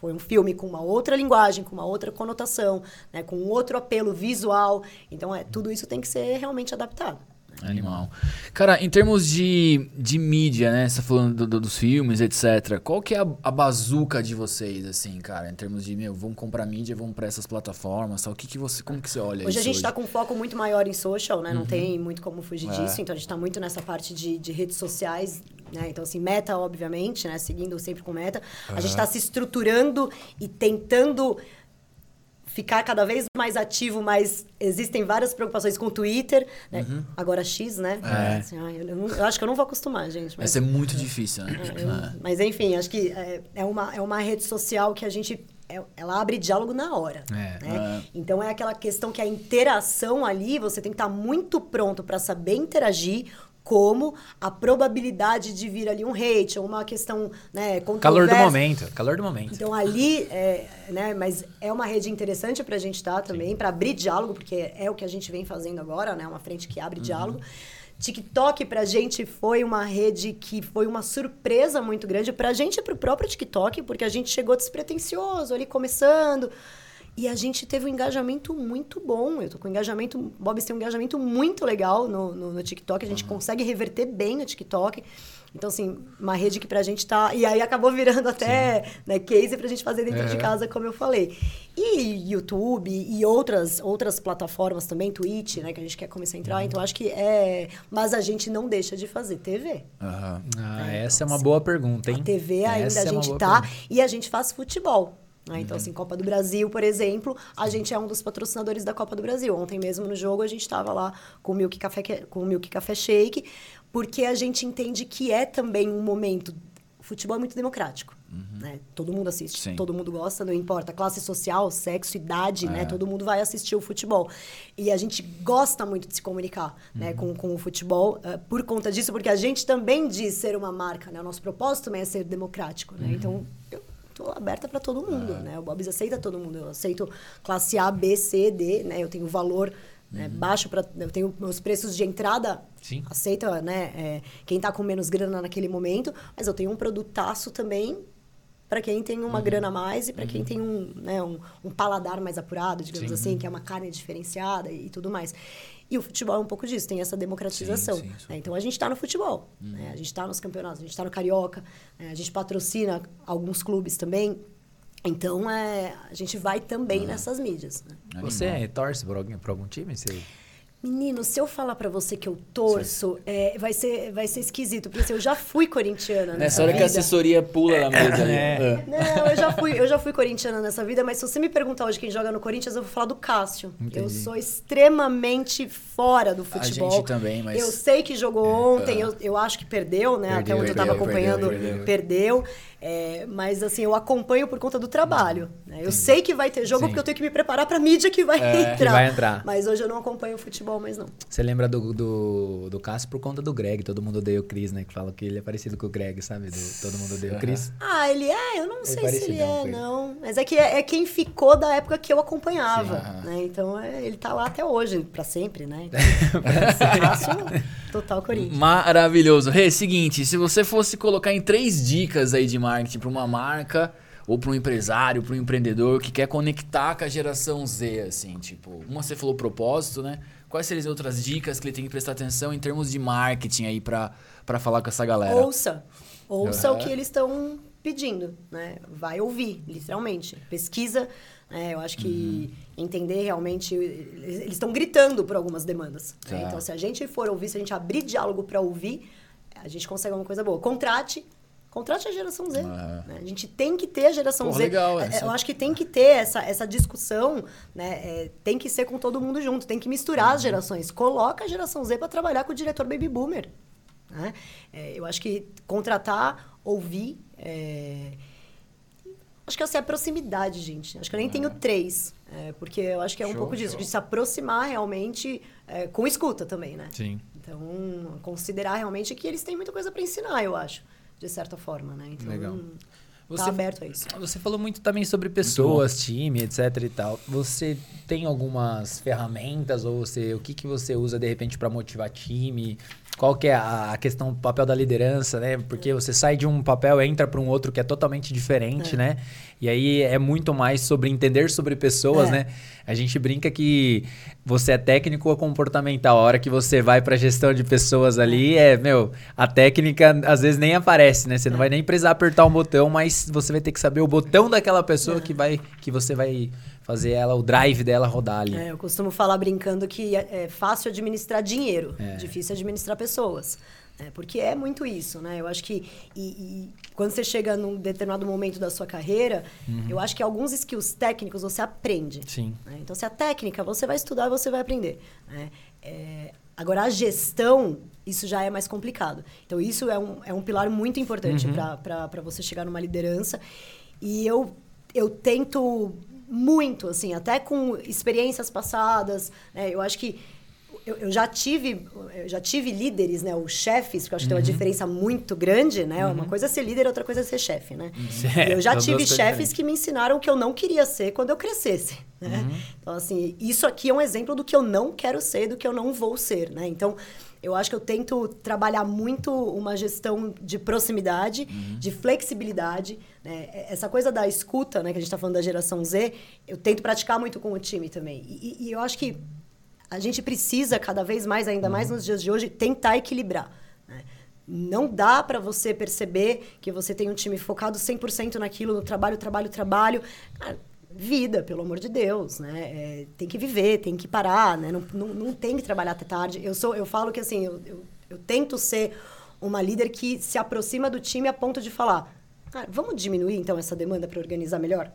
Foi um filme com uma outra linguagem, com uma outra conotação, né? com um outro apelo visual. Então, é, tudo isso tem que ser realmente adaptado. Animal. Cara, em termos de, de mídia, né? Você tá falando do- do- dos filmes, etc. Qual que é a, a bazuca de vocês, assim, cara? Em termos de, meu, vamos comprar mídia, vamos pra essas plataformas, tal. O que que você, como que você olha Hoje a gente está com um foco muito maior em social, né? Uhum. Não tem muito como fugir É. disso. Então a gente está muito nessa parte de, de redes sociais, né? Então, assim, meta, obviamente, né? Seguindo sempre com meta. A gente está se estruturando e tentando ficar cada vez mais ativo, mas existem várias preocupações com o Twitter, né? Agora X, né? Uhum. É. Assim, ai, eu, não- eu acho que eu não vou acostumar, gente. Mas, ser muito difícil, né? eu- É. mas enfim, acho que é, é uma, é uma rede social que a gente. é- ela abre diálogo na hora. É. né? Então é aquela questão que a interação ali, você tem que estar muito pronto para saber interagir. Como a probabilidade de vir ali um hate, uma questão, né, Calor do momento. Calor do momento. Então ali, é, né, mas é uma rede interessante para a gente estar também, para abrir diálogo, porque é o que a gente vem fazendo agora, né? Uma frente que abre diálogo. TikTok pra gente foi uma rede que foi uma surpresa muito grande pra gente e pro próprio TikTok, porque a gente chegou despretensioso ali começando. E a gente teve um engajamento muito bom. Eu tô com engajamento. Bob tem um engajamento muito legal no, no, no TikTok. A gente consegue reverter bem no TikTok. Então, assim, uma rede que pra gente tá. E aí acabou virando até né, case pra gente fazer dentro de Uhum. casa, como eu falei. E YouTube e outras, outras plataformas também, Twitch, né, que a gente quer começar a entrar. Uhum. Então, acho que é. Mas a gente não deixa de fazer TV. Aham. Ah, essa é uma boa pergunta, hein? A TV ainda Essa a é uma gente boa tá. pergunta. E a gente faz futebol. Né? Uhum. Então, assim, Copa do Brasil, por exemplo, a gente é um dos patrocinadores da Copa do Brasil. Ontem mesmo no jogo a gente estava lá com o Milk Café, com o Milk Café Shake, porque a gente entende que é também um momento. O futebol é muito democrático. Né? Todo mundo assiste, Sim. todo mundo gosta, não importa classe social, sexo, idade, É. né? Todo mundo vai assistir o futebol. E a gente gosta muito de se comunicar né? com, com o futebol eh, por conta disso, porque a gente também diz ser uma marca, né? O nosso propósito também é ser democrático, né? Então, eu tô aberta para todo mundo, né? O Bob's aceita todo mundo. Eu aceito classe A, B, C, D, né? Eu tenho valor né, baixo para eu tenho meus preços de entrada Sim. aceita, né, é, quem tá com menos grana naquele momento, mas eu tenho um produtaço também para quem tem uma grana a mais e para quem tem um, né, um, um paladar mais apurado, digamos Sim. assim, que é uma carne diferenciada e, tudo mais. E o futebol é um pouco disso, tem essa democratização. Sim, sim, né? Então a gente está no futebol, né? a gente está nos campeonatos, a gente está no Carioca, né? a gente patrocina alguns clubes também. Então é, a gente vai também nessas mídias. Né? Você torce por algum, por algum time? Você... Menino, se eu falar pra você que eu torço, é, vai, ser, vai ser esquisito, porque assim, eu já fui corintiana Nessa nessa hora que a vida. assessoria pula na mesa ali. É. É. Não, eu já, fui, eu já fui corintiana nessa vida, mas se você me perguntar hoje quem joga no Corinthians, eu vou falar do Cássio. Entendi. Eu sou extremamente fora do futebol. gente também, mas- Eu sei que jogou ontem, eu, eu acho que perdeu, né? Até Perdeu, onde eu tava perdeu, acompanhando, perdeu, perdeu. É, mas assim, eu acompanho por conta do trabalho. né? Eu sei que vai ter jogo Sim. porque eu tenho que me preparar pra mídia que vai entrar. que vai entrar. Mas hoje eu não acompanho o futebol mais não. Você lembra do, do, do Cássio por conta do Greg. Todo mundo odeia o Chris, né? Que fala que ele é parecido com o Greg, sabe? Do, todo mundo odeia o Chris. Ah, ele é? Eu não sei se ele é, ele. não. Mas é que é, é quem ficou da época que eu acompanhava, Sim, né? Então é, ele tá lá até hoje, pra sempre, né? Cássio, total Corinthians. Maravilhoso. Rê, seguinte, se você fosse colocar em três dicas aí de marketing para uma marca ou para um empresário, para um empreendedor que quer conectar com a geração Z, assim, tipo, uma você falou propósito, né? Quais seriam as outras dicas que ele tem que prestar atenção em termos de marketing aí para falar com essa galera? Ouça. Ouça Aham. o que eles estão pedindo, né? Vai ouvir, literalmente. Pesquisa. Né? eu acho que Uhum. entender realmente. Eles estão gritando por algumas demandas. né? Tá. Então, se a gente for ouvir, se a gente abrir diálogo para ouvir, a gente consegue alguma coisa boa. Contrate. contrate a geração Z. Né? A gente tem que ter a geração Porra, Z. legal, É, essa- Eu acho que tem que ter essa, essa discussão, né? É, tem que ser com todo mundo junto, tem que misturar Uhum. as gerações. Coloca a geração Z para trabalhar com o diretor baby boomer. né? É, eu acho que contratar, ouvir. É, Acho que essa é a proximidade, gente. Acho que eu nem tenho três. é, porque eu acho que é um Show, pouco disso, show. de se aproximar realmente é, com escuta também, né? Sim. Então, considerar realmente que eles têm muita coisa para ensinar, eu acho, de certa forma, né? Então, Legal. Você... Você- tá aberto a isso. Você falou muito também sobre pessoas, time, etc e tal. Você tem algumas ferramentas ou você, o que, que você usa de repente para motivar time? Qual que é a questão do papel da liderança, né? Porque você sai de um papel e entra para um outro que é totalmente diferente, né? E aí é muito mais sobre entender sobre pessoas, É. né? A gente brinca que você é técnico ou comportamental. A hora que você vai para gestão de pessoas ali, é, meu, a técnica às vezes nem aparece, né? Você não vai nem precisar apertar um botão, mas você vai ter que saber o botão daquela pessoa que vai que você vai fazer ela o drive dela rodar ali. É, eu costumo falar brincando que é, é fácil administrar dinheiro, É. difícil administrar pessoas. É, porque é muito isso, né? Eu acho que e, e quando você chega num determinado momento da sua carreira, eu acho que alguns skills técnicos você aprende. Sim. né? Então, se a técnica, você vai estudar você vai aprender. né? É, agora, a gestão, isso já é mais complicado. Então, isso é um, é um pilar muito importante para você chegar numa liderança. E eu, eu tento muito, assim, até com experiências passadas. né? Eu acho que eu, eu já tive eu já tive líderes, né, os chefes, porque eu acho que tem uma diferença muito grande, né? Uma coisa é ser líder, outra coisa é ser chefe, né? E eu já São duas tive chefes que me ensinaram o que eu não queria ser quando eu crescesse, né? Então assim, isso aqui é um exemplo do que eu não quero ser, do que eu não vou ser, né? Então, eu acho que eu tento trabalhar muito uma gestão de proximidade, de flexibilidade, né? Essa coisa da escuta, né, que a gente está falando da geração Z, eu tento praticar muito com o time também. E, e- eu acho que a gente precisa cada vez mais, ainda mais nos dias de hoje, tentar equilibrar. né? Não dá para você perceber que você tem um time focado 100% naquilo, no trabalho, trabalho, trabalho. Cara, vida, pelo amor de Deus, né? É, tem que viver, tem que parar, né? Não, não, não tem que trabalhar até tarde. Eu, sou, eu falo que, assim, eu, eu, eu tento ser uma líder que se aproxima do time a ponto de falar, vamos diminuir, então, essa demanda para organizar melhor?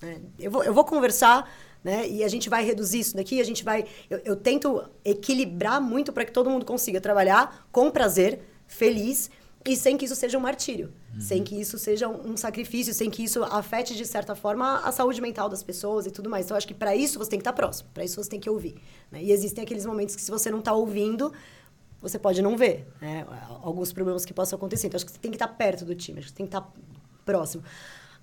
né? Eu, vou, eu vou conversar, né? E a gente vai reduzir isso daqui, a gente vai. Eu, eu tento equilibrar muito para que todo mundo consiga trabalhar com prazer, feliz e sem que isso seja um martírio, sem que isso seja um, um sacrifício, sem que isso afete de certa forma a saúde mental das pessoas e tudo mais. Então eu acho que para isso você tem que estar próximo, para isso você tem que ouvir. né? E existem aqueles momentos que se você não está ouvindo você pode não ver né? alguns problemas que possam acontecer. Então, acho que você tem que estar perto do time, acho que você tem que estar próximo.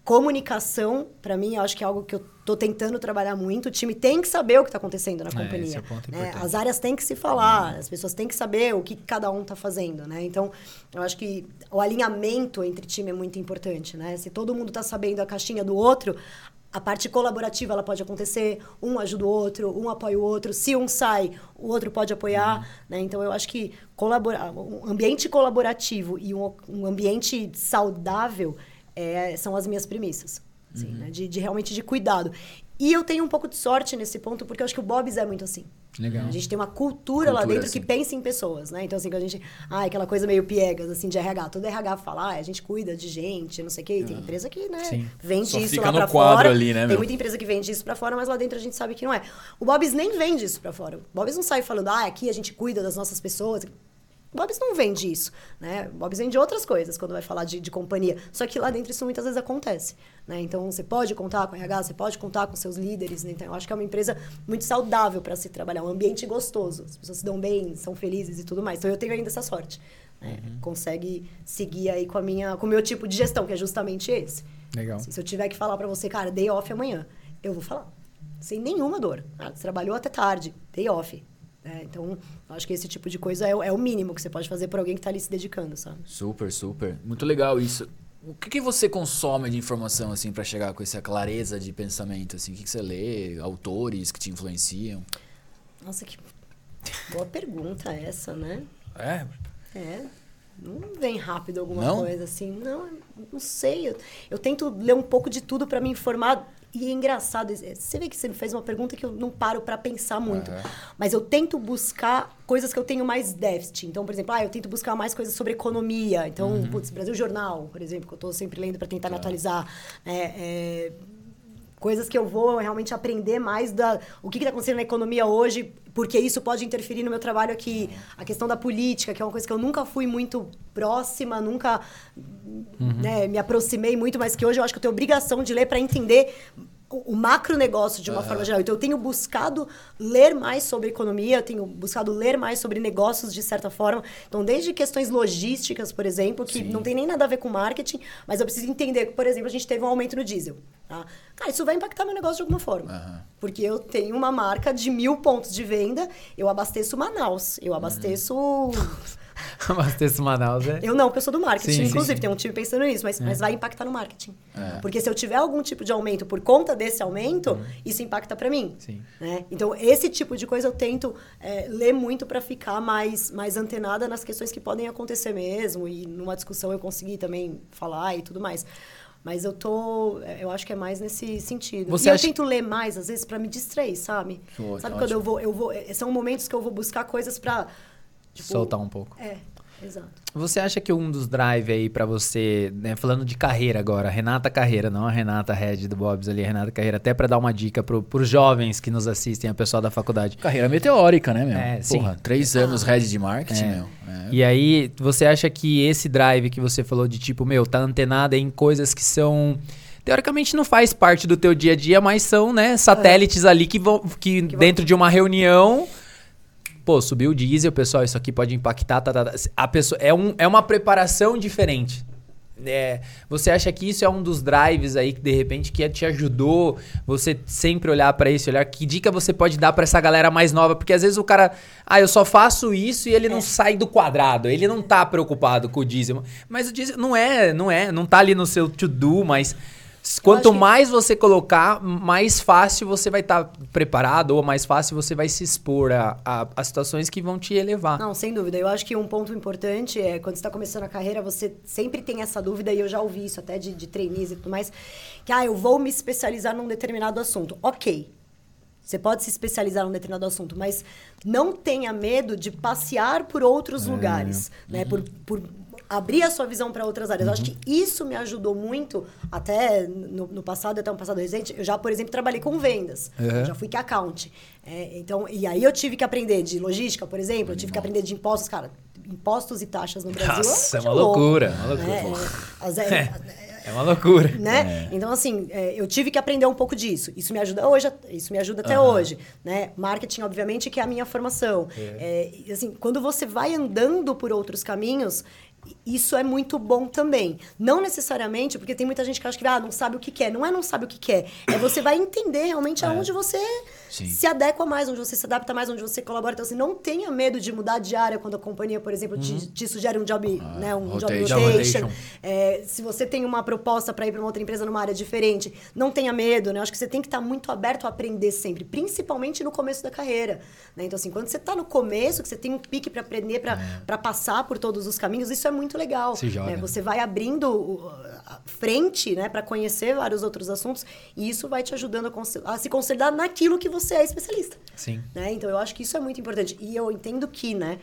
Comunicação, para mim, eu acho que é algo que eu tô tentando trabalhar muito. O time tem que saber o que está acontecendo na É, companhia. é né? As áreas têm que se falar, as pessoas têm que saber o que cada um está fazendo, né? Então, eu acho que o alinhamento entre time é muito importante, né? Se todo mundo está sabendo a caixinha do outro, a parte colaborativa ela pode acontecer, um ajuda o outro, um apoia o outro. Se um sai, o outro pode apoiar, né? Então eu acho que colaborar, um ambiente colaborativo e um, um ambiente saudável é, são as minhas premissas, assim, né? de, de realmente de cuidado. E eu tenho um pouco de sorte nesse ponto porque eu acho que o Bob's é muito assim. Legal. A gente tem uma cultura, lá Cultura, dentro que assim. pensa em pessoas, né? Então, assim, quando a gente. Ah, aquela coisa meio piegas, assim, de RH. Todo RH fala, ah, a gente cuida de gente, não sei o quê. E tem empresa que, né, Sim. vende Só isso fica lá no pra quadro fora. ali, né, Tem meu? muita empresa que vende isso pra fora, mas lá dentro a gente sabe que não é. O Bob's nem vende isso pra fora. O Bob's não sai falando, ah, aqui a gente cuida das nossas pessoas. Bob's não vende isso, né? Bob's vende outras coisas quando vai falar de, de companhia. Só que lá dentro isso muitas vezes acontece, né? Então você pode contar com o RH, você pode contar com seus líderes, né? Então eu acho que é uma empresa muito saudável para se trabalhar, um ambiente gostoso. As pessoas se dão bem, são felizes e tudo mais. Então eu tenho ainda essa sorte. Né? Consegue seguir aí com a minha, com o meu tipo de gestão, que é justamente esse. Legal. Assim, se eu tiver que falar para você, cara, day off amanhã, eu vou falar. Sem nenhuma dor. Ah, você trabalhou até tarde, day off. É, então, acho que esse tipo de coisa é, o- é o mínimo que você pode fazer por alguém que está ali se dedicando, sabe? Super, super. Muito legal isso. O que, que você consome de informação, assim, pra chegar com essa clareza de pensamento, assim? O que, que você lê? Autores que te influenciam? Nossa, que boa pergunta essa, né? É? É. Não vem rápido alguma Não? coisa assim. Não, não sei. Eu, eu tento ler um pouco de tudo para me informar e é engraçado, é, você vê que você me fez uma pergunta que eu não paro para pensar muito. Uhum. Mas eu tento buscar coisas que eu tenho mais déficit. Então, por exemplo, ah, eu tento buscar mais coisas sobre economia. Então, uhum. putz, Brasil Jornal, por exemplo, que eu estou sempre lendo para tentar tá. me atualizar. É, é, coisas que eu vou realmente aprender mais da o que está acontecendo na economia hoje, porque isso pode interferir no meu trabalho aqui. A questão da política, que é uma coisa que eu nunca fui muito próxima, nunca uhum. né, me aproximei muito, mas que hoje eu acho que eu tenho obrigação de ler para entender o macro negócio de uma uhum. forma geral. Então eu tenho buscado ler mais sobre economia, eu tenho buscado ler mais sobre negócios de certa forma. Então desde questões logísticas, por exemplo, que Sim. não tem nem nada a ver com marketing, mas eu preciso entender que, por exemplo, a gente teve um aumento no diesel. Tá? Cara, isso vai impactar meu negócio de alguma forma. Uhum. Porque eu tenho uma marca de mil pontos de venda, eu abasteço Manaus, eu abasteço... Uhum. Abasteço Manaus, é? Eu não, porque eu sou do marketing. Sim, Inclusive, sim, tem um time pensando nisso, mas, é. mas vai impactar no marketing. É. Porque se eu tiver algum tipo de aumento por conta desse aumento, uhum. isso impacta para mim. Né? Então, esse tipo de coisa eu tento é, ler muito para ficar mais, mais antenada nas questões que podem acontecer mesmo. E numa discussão eu conseguir também falar e tudo mais. Mas eu tô. Eu acho que é mais nesse sentido. Você e acha... eu tento ler mais, às vezes, para me distrair, sabe? Foi, sabe quando eu vou, eu vou. São momentos que eu vou buscar coisas para Tipo, Soltar um pouco. É, exato. Você acha que um dos drive aí para você, né, falando de carreira agora, Renata Carreira, não a Renata Red do Bobs ali, a Renata Carreira, até para dar uma dica pro, pros jovens que nos assistem, a pessoal da faculdade. Carreira meteórica, né, meu? É, Porra, sim. três anos ah, Red de marketing, é. meu. É. E aí, você acha que esse drive que você falou de tipo, meu, tá antenado em coisas que são teoricamente não faz parte do teu dia a dia, mas são, né, satélites é. ali que vão que, que dentro vão... de uma reunião pô, subiu o diesel, pessoal, isso aqui pode impactar. Tá, tá, tá. A pessoa, é, um, é uma preparação diferente. É, você acha que isso é um dos drives aí que de repente que te ajudou você sempre olhar para isso, olhar que dica você pode dar para essa galera mais nova, porque às vezes o cara, ah, eu só faço isso e ele é. não sai do quadrado, ele não tá preocupado com o diesel, mas o diesel não é, não é, não tá ali no seu to do, mas Quanto mais você colocar, mais fácil você vai estar tá preparado ou mais fácil você vai se expor a, a, a, situações que vão te elevar. Não, sem dúvida. Eu acho que um ponto importante é quando você está começando a carreira, você sempre tem essa dúvida, e eu já ouvi isso até de, de trainees e tudo mais, que ah, eu vou me especializar num determinado assunto. Ok. Você pode se especializar num determinado assunto, mas não tenha medo de passear por outros é. lugares, né? Uhum. Por, por abrir a sua visão para outras áreas. Uhum. Eu acho que isso me ajudou muito, até no, no, passado, até um passado recente. Eu já, por exemplo, trabalhei com vendas. Uhum. Já fui que account. É, então, e aí eu tive que aprender de logística, por exemplo. Eu tive que aprender de impostos. Cara, impostos e taxas no Brasil. Nossa, é uma loucura. Uma loucura. É, é, é uma loucura. Né? É. Então, assim, é, eu tive que aprender um pouco disso. Isso me ajuda hoje, isso me ajuda até uhum. hoje. Né? Marketing, obviamente, que é a minha formação. É. É, assim, quando você vai andando por outros caminhos, isso é muito bom também. Não necessariamente, porque tem muita gente que acha que ah, não sabe o que quer. Não é não sabe o que quer. É você vai entender realmente é. aonde você Sim. se adequa mais, onde você se adapta mais, onde você colabora. Então, assim, não tenha medo de mudar de área quando a companhia, por exemplo, uhum. te, te, sugere um job, ah, né, um rotation. job rotation. É, se você tem uma proposta para ir para uma outra empresa numa área diferente, não tenha medo, né? Acho que você tem que estar tá muito aberto a aprender sempre, principalmente no começo da carreira. Né? Então, assim, quando você está no começo, que você tem um pique para aprender, para é. passar por todos os caminhos, isso é muito legal. Se joga. Né? Você vai abrindo frente, né, para conhecer vários outros assuntos, e isso vai te ajudando a, a se consolidar naquilo que você você é especialista. Sim. Né? Então eu acho que isso é muito importante. E eu entendo que, né?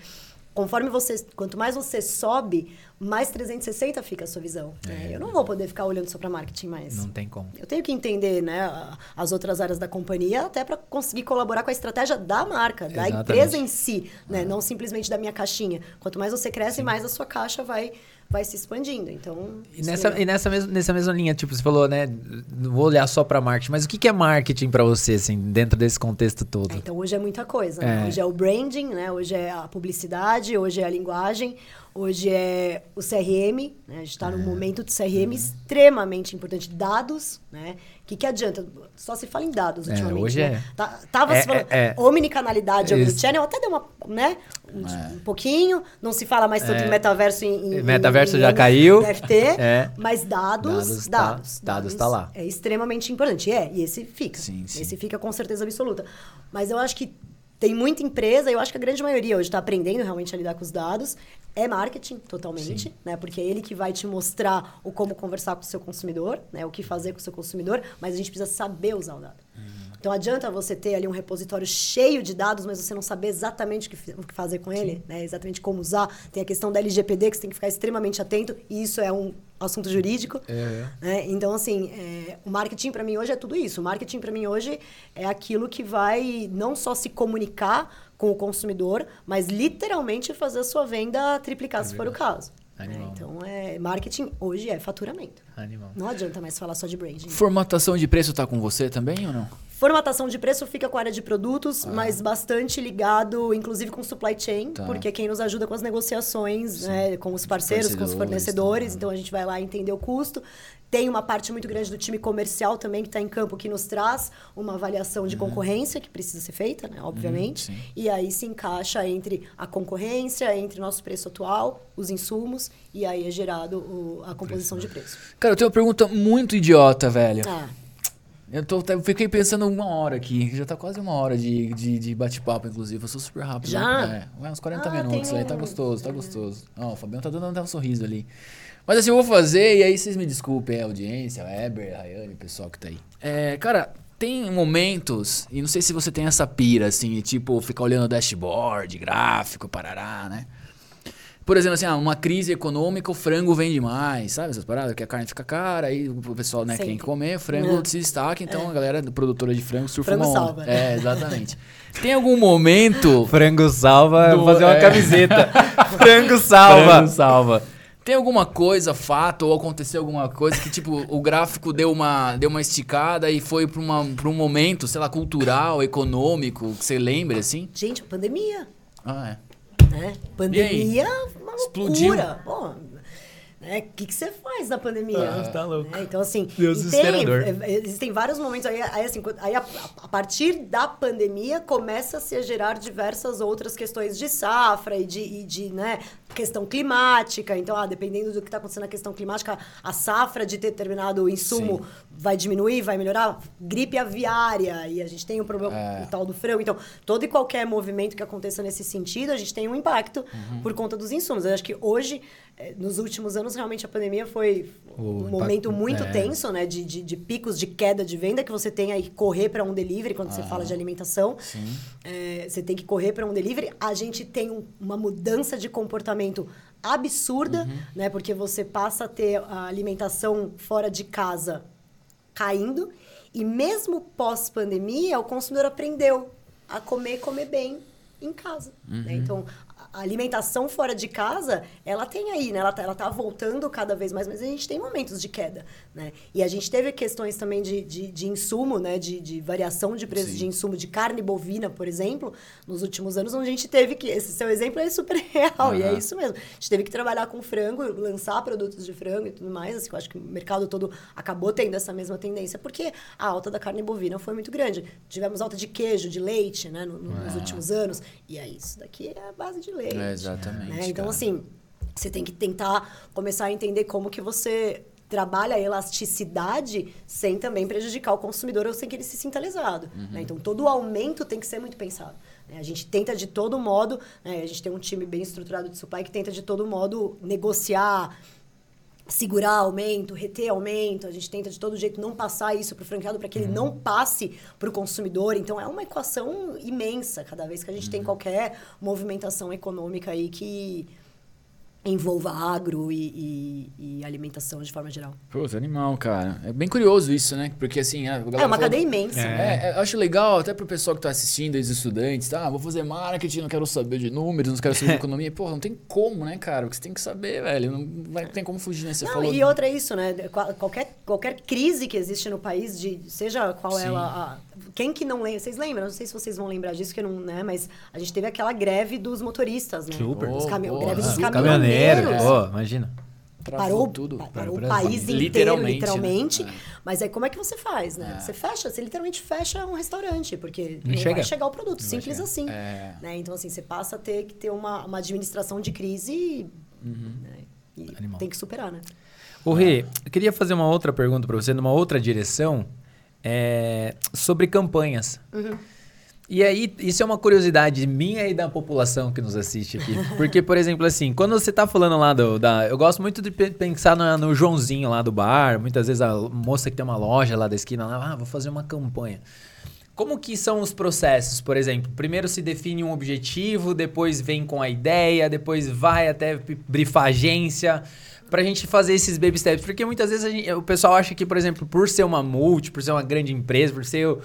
Conforme você, quanto mais você sobe, mais 360 fica a sua visão. Né? É. Eu não vou poder ficar olhando só para marketing mais. Não tem como. Eu tenho que entender, né, as outras áreas da companhia até para conseguir colaborar com a estratégia da marca, Exatamente. da empresa em si, né, não simplesmente da minha caixinha. Quanto mais você cresce, Sim. mais a sua caixa vai vai se expandindo. Então. E nessa, é... e nessa, mesma, nessa mesma linha, tipo, você falou, né? Não vou olhar só para marketing, mas o que, que é marketing para você, assim, dentro desse contexto todo? É, então, hoje é muita coisa. Né? É. Né? Hoje é o branding, né? Hoje é a publicidade, hoje é a linguagem, Hoje é o CRM, né? a gente está é. num momento de CRM uhum. extremamente importante. Dados, né? O que, que adianta? Só se fala em dados é, ultimamente. É, hoje né? é. Tá, tava é, se falando é, é. omnicanalidade, omnichannel, até deu uma, né? Um, é. um, pouquinho. Não se fala mais tanto é. em metaverso em, em Metaverso em, já em, caiu. NFT, é. mas dados, dados. Dados, tá, dados tá lá. É extremamente importante. É, e esse fica. Sim, sim. Esse fica com certeza absoluta. Mas eu acho que tem muita empresa, eu acho que a grande maioria hoje está aprendendo realmente a lidar com os dados. É marketing, totalmente, Sim. né? Porque é ele que vai te mostrar o como conversar com o seu consumidor, né? O que fazer com o seu consumidor, mas a gente precisa saber usar o dado. Uhum. Então adianta você ter ali um repositório cheio de dados, mas você não saber exatamente o que, o que fazer com ele, né? exatamente como usar. Tem a questão da LGPD que você tem que ficar extremamente atento, e isso é um assunto jurídico. É. Né? Então, assim, é, o marketing para mim hoje é tudo isso. O marketing para mim hoje é aquilo que vai não só se comunicar com o consumidor, mas literalmente fazer a sua venda triplicar, é se for o caso. É, então, é, marketing hoje é faturamento. Animal. Não adianta mais falar só de branding. Formatação de preço está com você também ou não? Formatação de preço fica com a área de produtos, ah. mas bastante ligado, inclusive, com supply chain, tá. porque é quem nos ajuda com as negociações, né, com os parceiros, com os fornecedores. Tá. Então a gente vai lá entender o custo. Tem uma parte muito grande do time comercial também que está em campo que nos traz uma avaliação de uhum. concorrência que precisa ser feita, né, obviamente. Uhum, e aí se encaixa entre a concorrência, entre o nosso preço atual, os insumos, e aí é gerado o, a composição preço. de preço. Cara, eu tenho uma pergunta muito idiota, velho. Ah. Eu, tô, eu fiquei pensando uma hora aqui. Já tá quase uma hora de, de, de bate-papo, inclusive. Eu sou super rápido. Já? Né? É, uns 40 ah, minutos aí. Tá gostoso, tá gostoso. Ó, o Fabiano tá dando até um sorriso ali. Mas assim, eu vou fazer, e aí vocês me desculpem, a audiência, a Eber, a Rayane, o pessoal que tá aí. É, cara, tem momentos, e não sei se você tem essa pira, assim, tipo, ficar olhando dashboard, gráfico, parará, né? Por exemplo, assim, ah, uma crise econômica, o frango vende mais, sabe? Essas paradas, que a carne fica cara, aí o pessoal, né, quem comer, frango é. se destaca, então é. a galera produtora de frango surfa frango uma onda. Salva. É, exatamente. Tem algum momento... frango salva, do, vou fazer uma é. camiseta. frango salva. Frango salva. Tem alguma coisa, fato, ou aconteceu alguma coisa que, tipo, o gráfico deu uma, deu uma esticada e foi para um momento, sei lá, cultural, econômico, que você lembra, assim? Gente, pandemia. Ah, é. Né? Pandemia, uma Explodiu. loucura. Pô, né? O que, que você faz na pandemia? Ah, tá louco. Né? Então, assim, tem, é, existem vários momentos aí, aí assim, aí a, a, partir da pandemia começa-se a gerar diversas outras questões de safra e de, e de né, questão climática. Então, ah, dependendo do que está acontecendo na questão climática, a safra de determinado insumo Sim. vai diminuir, vai melhorar. Gripe aviária, e a gente tem o problema é. tal do frango. Então, todo e qualquer movimento que aconteça nesse sentido, a gente tem um impacto uhum. por conta dos insumos. Eu acho que hoje é, nos últimos anos, realmente, a pandemia foi um momento muito é. tenso, né? De, de, de, picos de queda de venda que você tem aí que correr para um delivery quando ah, você fala de alimentação. É, você tem que correr para um delivery. A gente tem um, uma mudança de comportamento absurda, uhum. né? Porque você passa a ter a alimentação fora de casa caindo. E mesmo pós-pandemia, o consumidor aprendeu a comer comer bem em casa. Né? Uhum. Né? Então, a alimentação fora de casa, ela tem aí, né? Ela tá, ela tá voltando cada vez mais, mas a gente tem momentos de queda, né? E a gente teve questões também de, de, de insumo, né? De, de variação de preço Sim. de insumo de carne bovina, por exemplo, nos últimos anos, onde a gente teve que... Esse seu exemplo é super real, uhum. e é isso mesmo. A gente teve que trabalhar com frango, lançar produtos de frango e tudo mais. Assim, eu acho que o mercado todo acabou tendo essa mesma tendência, porque a alta da carne bovina foi muito grande. Tivemos alta de queijo, de leite, né? No, no, nos últimos anos. E é isso daqui é a base de leite é, exatamente. Né? Então, cara. assim, você tem que tentar começar a entender como que você trabalha a elasticidade sem também prejudicar o consumidor ou sem que ele se sinta lesado. Uhum. Né? Então, todo o aumento tem que ser muito pensado. Né? A gente tenta de todo modo, né? a gente tem um time bem estruturado de supply que tenta de todo modo negociar, segurar aumento, reter aumento, a gente tenta de todo jeito não passar isso para o franqueado para que ele não uhum. passe para o consumidor. Então é uma equação imensa cada vez que a gente uhum. tem qualquer movimentação econômica aí que envolva agro e, e, e, alimentação de forma geral. Pô, animal, cara. É bem curioso isso, né? Porque assim... A é uma falou... cadeia imensa. É. é, eu acho legal até pro pessoal que tá assistindo, os estudantes, tá? Vou fazer marketing, não quero saber de números, não quero saber de economia. Pô, não tem como, né, cara? Porque você tem que saber, velho. Não vai, tem como fugir, né? Você não, falou... E outra é isso, né? Qualquer, qualquer crise que existe no país, de, seja qual Sim. ela... A, quem que não lembra? Vocês lembram? Não sei se vocês vão lembrar disso, que não, né? Mas a gente teve aquela greve dos motoristas, né? Super. Os cami oh, greve dos caminhoneiros. Caminhoneiro, imagina. Parou tudo. Parou o país inteiro, literalmente. literalmente. Né? Mas aí como é que você faz, né? É. Você fecha, você literalmente fecha um restaurante, porque não, não chega. vai chegar o produto, não simples assim. É. Né? Então, assim, você passa a ter que ter uma, uma administração de crise uhum. né? e tem que superar, né? O Rê, eu queria fazer uma outra pergunta para você, numa outra direção, é, sobre campanhas. Uhum. E aí, isso é uma curiosidade minha e da população que nos assiste aqui. Porque, por exemplo, assim, quando você tá falando lá do. Da, eu gosto muito de pensar no, no Joãozinho lá do bar. Muitas vezes a moça que tem uma loja lá da esquina lá, ah, vou fazer uma campanha. Como que são os processos, por exemplo? Primeiro se define um objetivo, depois vem com a ideia, depois vai até brifar agência pra gente fazer esses baby steps. Porque muitas vezes gente, o pessoal acha que, por exemplo, por ser uma multi, por ser uma grande empresa, por ser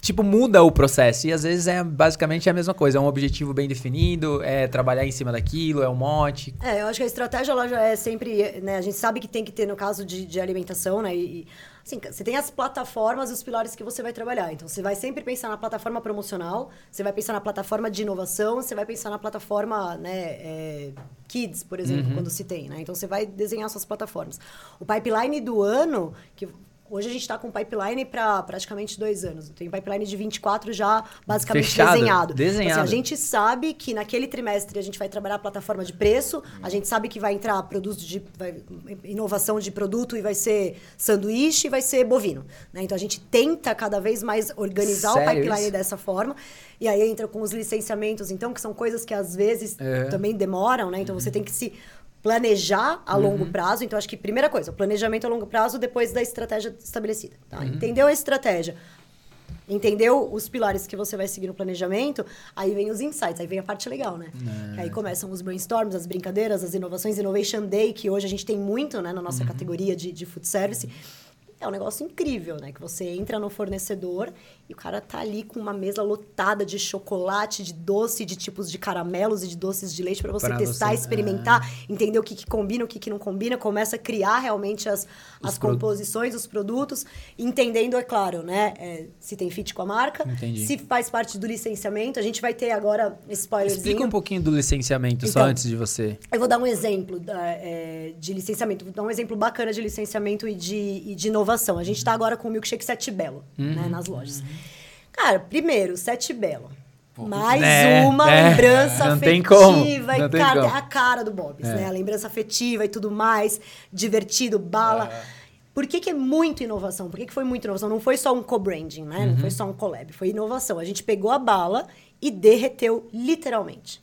tipo, muda o processo. E às vezes é basicamente a mesma coisa. É um objetivo bem definido, é trabalhar em cima daquilo, é um mote. É, eu acho que a estratégia ela já é sempre. Né, a gente sabe que tem que ter no caso de, de alimentação, né? E, assim, você tem as plataformas e os pilares que você vai trabalhar. Então, você vai sempre pensar na plataforma promocional, você vai pensar na plataforma de inovação, você vai pensar na plataforma né, é, Kids, por exemplo, uhum. quando se tem. Né? Então, você vai desenhar suas plataformas. O pipeline do ano, que Hoje a gente está com pipeline para praticamente dois anos. Tem pipeline de 24 já basicamente Fechado, desenhado. desenhado. Então, assim, a gente sabe que naquele trimestre a gente vai trabalhar a plataforma de preço, a gente sabe que vai entrar produto de vai, inovação de produto e vai ser sanduíche e vai ser bovino. Né? Então a gente tenta cada vez mais organizar Sério? o pipeline isso? dessa forma. E aí entra com os licenciamentos, então, que são coisas que às vezes é. também demoram, né? Então você tem que se planejar a longo uhum. prazo. Então, acho que primeira coisa, o planejamento a longo prazo depois da estratégia estabelecida. Tá? Uhum. Entendeu a estratégia? Entendeu os pilares que você vai seguir no planejamento? Aí vem os insights, aí vem a parte legal, né? É. Aí começam os brainstorms, as brincadeiras, as inovações, Innovation Day, que hoje a gente tem muito né, na nossa uhum. categoria de, de food service. É um negócio incrível, né? Que você entra no fornecedor e o cara tá ali com uma mesa lotada de chocolate, de doce, de tipos de caramelos e de doces de leite para você pra testar, você, experimentar, é. entender o que, que combina, o que, que não combina, começa a criar realmente as, as composições, os produtos, entendendo, é claro, né? É, se tem fit com a marca, Entendi. se faz parte do licenciamento. A gente vai ter agora spoilerzinho. Explica um pouquinho do licenciamento, então, só antes de você. Eu vou dar um exemplo é, de licenciamento, vou dar um exemplo bacana de licenciamento e de, e de inovação. A gente está agora com o Milkshake Sete Belo, uhum. né, nas lojas. Uhum. Cara, primeiro, Sete Belo. Mais é, uma é, lembrança afetiva. e, cara, como. a cara do Bob's, é. né? A lembrança afetiva e tudo mais. Divertido, bala. É. Por que, que, é muito inovação? Por que, que foi muito inovação? Não foi só um co-branding, né? Uhum. Não foi só um collab. Foi inovação. A gente pegou a bala e derreteu literalmente.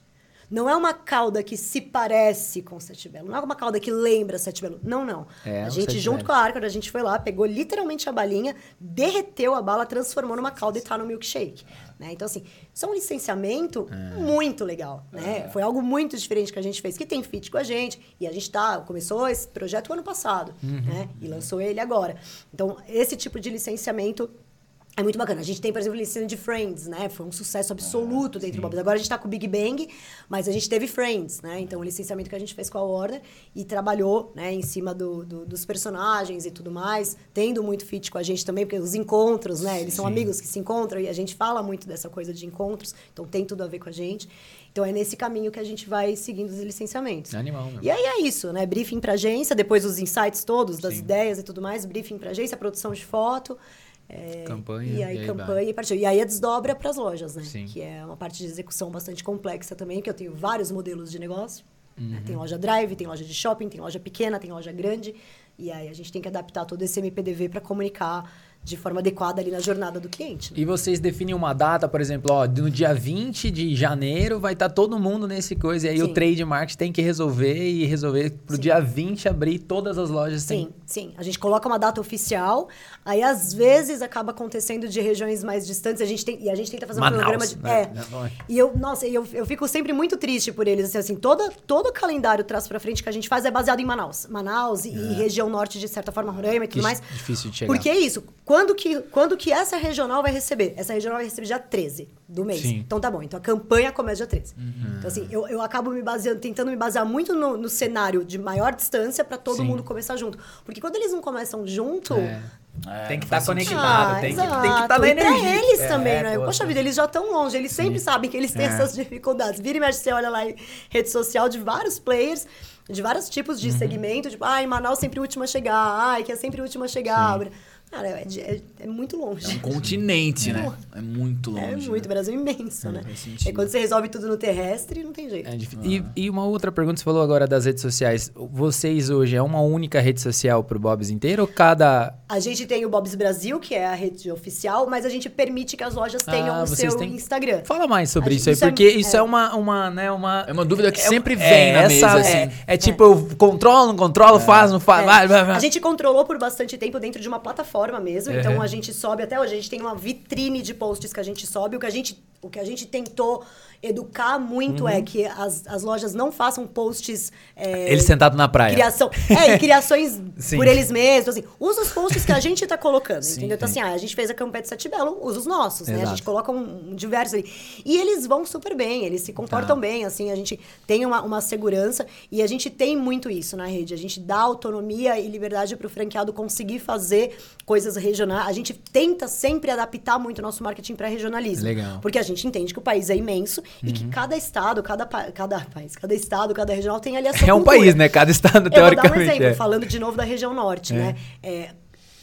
Não é uma cauda que se parece com Sete Belo. Não é uma cauda que lembra Sete Belo. Não, não. É, a gente, junto com a Arca, a gente foi lá, pegou literalmente a balinha, derreteu a bala, transformou numa cauda e tá no milkshake. Né? Então, assim, isso é um licenciamento é. muito legal. Né? É. Foi algo muito diferente que a gente fez, que tem fit com a gente. E a gente tá, começou esse projeto ano passado, uhum. né? E lançou ele agora. Então, esse tipo de licenciamento é muito bacana. A gente tem, por exemplo, licença de Friends, né? Foi um sucesso absoluto ah, dentro sim. do Bob's. Agora a gente está com o Big Bang, mas a gente teve Friends, né? Então, o licenciamento que a gente fez com a Warner e trabalhou, né, em cima do, do, dos personagens e tudo mais, tendo muito fit com a gente também, porque os encontros, né? Eles são sim. amigos que se encontram e a gente fala muito dessa coisa de encontros, então tem tudo a ver com a gente. Então, é nesse caminho que a gente vai seguindo os licenciamentos. É animal, E aí é isso, né? Briefing para agência, depois os insights todos, das sim. ideias e tudo mais, briefing para agência, produção de foto. É, campanha. E aí, e aí campanha e partiu. E aí a desdobra para as lojas, né? Sim. Que é uma parte de execução bastante complexa também, que eu tenho vários modelos de negócio. Né? Uhum. Né? Tem loja drive, tem loja de shopping, tem loja pequena, tem loja grande. E aí a gente tem que adaptar todo esse MPDV para comunicar de forma adequada ali na jornada do cliente. Né? E vocês definem uma data, por exemplo, ó, no dia 20 de janeiro vai estar tá todo mundo nesse coisa. E aí sim. o trade market tem que resolver e resolver pro sim. dia 20 abrir todas as lojas. Sim, sim. A gente coloca uma data oficial, aí às vezes acaba acontecendo de regiões mais distantes. A gente tem, e a gente tenta fazer um Manaus, programa de. Né? É. E eu, nossa, eu, eu fico sempre muito triste por eles. Assim, assim todo, todo o calendário traz para frente que a gente faz é baseado em Manaus. Manaus e, é. e região norte, de certa forma, Roraima e tudo que mais. Difícil de chegar. Porque é isso. Quando que, quando que essa regional vai receber? Essa regional vai receber dia 13 do mês. Sim. Então tá bom. Então a campanha começa dia 13. Uhum. Então, assim, eu, eu acabo me baseando, tentando me basear muito no, no cenário de maior distância para todo Sim. mundo começar junto. Porque quando eles não começam junto, é. É, tem que estar tá conectado, ah, tem, que, tem que estar tá na energia. E pra eles é, também, né? Pô, Poxa vida, eles já estão longe, eles sempre Sim. sabem que eles têm é. essas dificuldades. Vira e mexe, você olha lá em rede social de vários players, de vários tipos de uhum. segmento, tipo, ai, Manaus sempre o último a chegar, ai, que é sempre o último a chegar. Sim. Cara, é, é, é muito longe. É um continente, né? É muito longe. É muito, né? Brasil é imenso, É, né? É quando você resolve tudo no terrestre, não tem jeito. É difícil. E, e uma outra pergunta, você falou agora das redes sociais. Vocês hoje é uma única rede social pro Bob's inteiro ou cada. A gente tem o Bob's Brasil, que é a rede oficial, mas a gente permite que as lojas tenham Ah, o seu têm- Instagram. Fala mais sobre A isso aí, é- porque isso é, é. uma, uma, né, uma... É uma dúvida que é- sempre é vem na essa- mesa, é, assim. É, tipo, eu controlo, não controlo, faz, não faz, É. A gente controlou por bastante tempo dentro de uma plataforma mesmo. Uhum. Então a gente sobe até hoje. A gente tem uma vitrine de posts que a gente sobe. O que a gente, o que a gente tentou educar muito Uhum. é que as, as lojas não façam posts. é, Ele sentado na praia. Criação. É, e criações por eles mesmos. Assim, usa os posts que a gente tá colocando, Sim, entendeu? Então, sim. assim, ah, a gente fez a Campete Sete Belo, usa os nossos, né? A Exato. gente coloca um, um diversos ali. E eles vão super bem, eles se comportam Tá. bem, assim, a gente tem uma, uma segurança e a gente tem muito isso na rede. A gente dá autonomia e liberdade para o franqueado conseguir fazer coisas regionais. A gente tenta sempre adaptar muito o nosso marketing para regionalismo. Legal. Porque a gente entende que o país é imenso e que cada estado, cada, cada país, cada estado, cada regional tem ali a sua É um cultura. país, né? Cada estado, Eu vou dar teoricamente. um exemplo, é. falando de novo da região norte, né? É,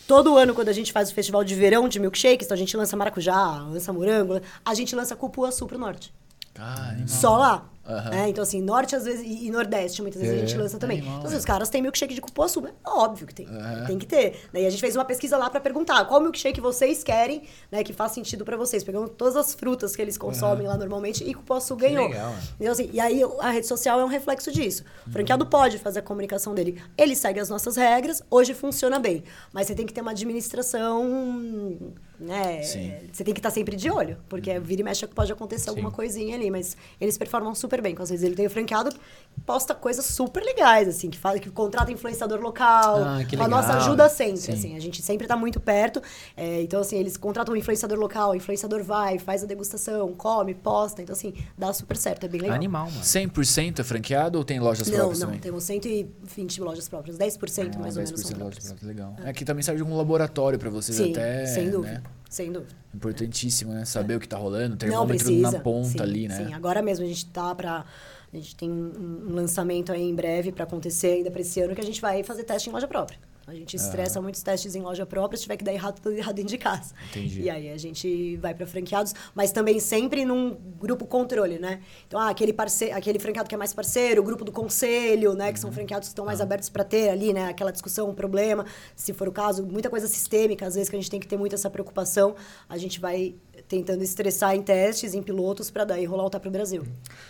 todo ano, quando a gente faz o festival de verão de milkshakes, então a gente lança maracujá, lança morango, a gente lança cupuaçu pro norte. Caramba. Só lá. Aham. É, então, assim, norte às vezes e, nordeste, muitas vezes a É, gente lança também. animal, então, assim, é. os caras têm milkshake de cupuaçu. É óbvio que tem. Aham. Tem que ter. Daí a gente fez uma pesquisa lá pra perguntar qual milkshake vocês querem, né, que faz sentido pra vocês. Pegamos todas as frutas que eles consomem lá normalmente e cupuaçu ganhou. legal, é. Então, assim, e aí a rede social é um reflexo disso. O franqueado pode fazer a comunicação dele. Ele segue as nossas regras, hoje funciona bem. Mas você tem que ter uma administração, né? Sim. Você tem que estar sempre de olho, porque vira e mexe pode acontecer alguma coisinha ali, mas eles performam super bem. Às vezes ele tem o franqueado que posta coisas super legais, assim, que fala que contrata influenciador local, Ah, que com a nossa legal. ajuda sempre, Sim. assim, a gente sempre tá muito perto. é, então, assim, eles contratam um influenciador local, o influenciador vai, faz a degustação, come, posta, então assim, dá super certo, é bem legal. Animal, mano. 100% é franqueado ou tem lojas Não, próprias não, também? temos 120 lojas próprias, 10% Ah, mais ou menos 10% são lojas próprias. legal. É que também serve como laboratório pra vocês Sim, até, sem dúvida, né? Sem dúvida. Importantíssimo, né? Saber o que tá rolando, termômetro na ponta sim, ali, né? Sim, agora mesmo a gente tá pra. A gente tem um, um lançamento aí em breve pra acontecer ainda pra esse ano que a gente vai fazer teste em loja própria. A gente estressa muitos testes em loja própria, se tiver que dar errado, tudo errado dentro de casa. Entendi. E aí a gente vai pra franqueados, mas também sempre num grupo controle, né? Então, ah, aquele, parce... aquele franqueado que é mais parceiro, o grupo do conselho, né? Que Uhum. são franqueados que estão Ah. mais abertos pra ter ali, né? Aquela discussão, um problema, se for o caso, muita coisa sistêmica, às vezes que a gente tem que ter muito essa preocupação. A gente vai tentando estressar em testes, em pilotos, pra daí rolar o para o Brasil.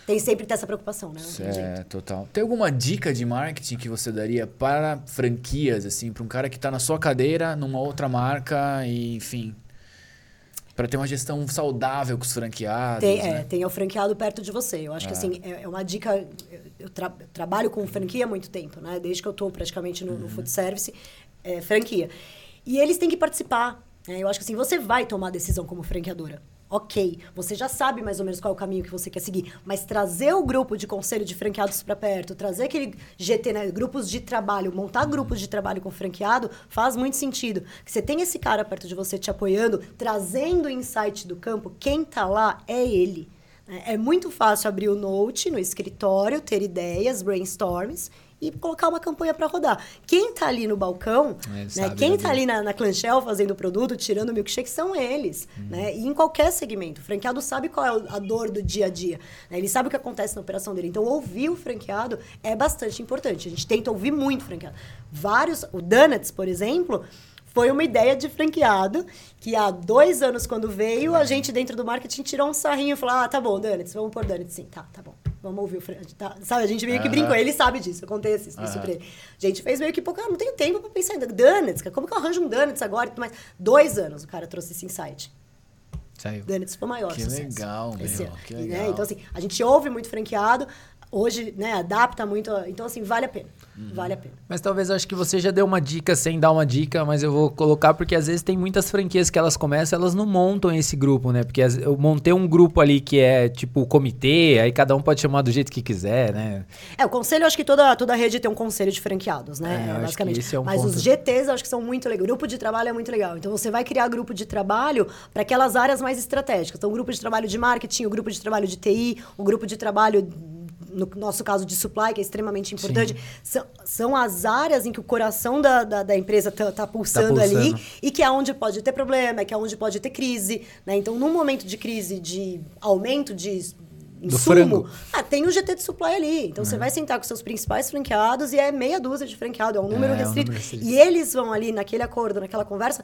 Tem sempre que ter essa preocupação, né? É, total. Tem alguma dica de marketing que você daria para franquias, assim, para um cara que tá na sua cadeira, numa outra marca, e, enfim, para ter uma gestão saudável com os franqueados, Tem, é, né? tem o franqueado perto de você. Eu acho que, É. assim, é, é uma dica... Eu, tra- trabalho com franquia há muito tempo, né? Desde que eu estou praticamente Uhum. no, no food service, é, franquia. E eles têm que participar. Né? Eu acho que, assim, você vai tomar decisão como franqueadora. Ok, você já sabe mais ou menos qual é o caminho que você quer seguir, mas trazer o grupo de conselho de franqueados para perto, trazer aquele GT, né, grupos de trabalho, montar grupos de trabalho com franqueado, faz muito sentido. Que você tem esse cara perto de você te apoiando, trazendo o insight do campo, quem tá lá é ele. né? É muito fácil abrir o note no escritório, ter ideias, brainstorms e colocar uma campanha para rodar. Quem tá ali no balcão, É, né, sabe quem tá ali na, na clanchel fazendo o produto, tirando milkshake, são eles. Uhum. Né? E em qualquer segmento. O franqueado sabe qual é a dor do dia a dia. né? Ele sabe o que acontece na operação dele. Então, ouvir o franqueado é bastante importante. A gente tenta ouvir muito o franqueado. Vários... O Donuts, por exemplo... Foi uma ideia de franqueado que há dois anos, quando veio, a gente dentro do marketing tirou um sarrinho e falou: Ah, tá bom, Donuts, vamos pôr Donuts. Sim, tá, tá bom. Vamos ouvir o franqueado. Tá, sabe, a gente meio que brincou. Ele sabe disso, eu contei isso, isso pra ele. A gente fez meio que, pô, cara, não tenho tempo pra pensar ainda. Donuts, cara, como que eu arranjo um Donuts agora? e tudo mais? Dois anos o cara trouxe esse insight. Saiu. Donuts foi o maior Que sucesso. legal, meu, que E, legal. né, Então, assim, a gente ouve muito franqueado, hoje, né, adapta muito. a- Então, assim, vale a pena. Uhum. Vale a pena. Mas talvez eu acho que você já deu uma dica sem dar uma dica, mas eu vou colocar porque às vezes tem muitas franquias que elas começam, elas não montam esse grupo, né? Porque eu montei um grupo ali que é tipo comitê, aí cada um pode chamar do jeito que quiser, né? É, o conselho, eu acho que toda, toda rede tem um conselho de franqueados, É, eu né? acho que basicamente. esse é um Mas ponto. os GTs eu acho que são muito legais. O grupo de trabalho é muito legal. Então você vai criar grupo de trabalho para aquelas áreas mais estratégicas. Então, o grupo de trabalho de marketing, o grupo de trabalho de TI, o grupo de trabalho no nosso caso de supply, que é extremamente importante, são, são as áreas em que o coração da, da, da empresa está tá pulsando, Tá pulsando. ali e que é onde pode ter problema, é que é onde pode ter crise. Né? Então, num momento de crise, de aumento de insumo, ah, tem o GT de supply ali. Então, você vai sentar com seus principais franqueados e é meia dúzia de franqueado, é um número É, é um restrito. número restrito. E eles vão ali, naquele acordo, naquela conversa,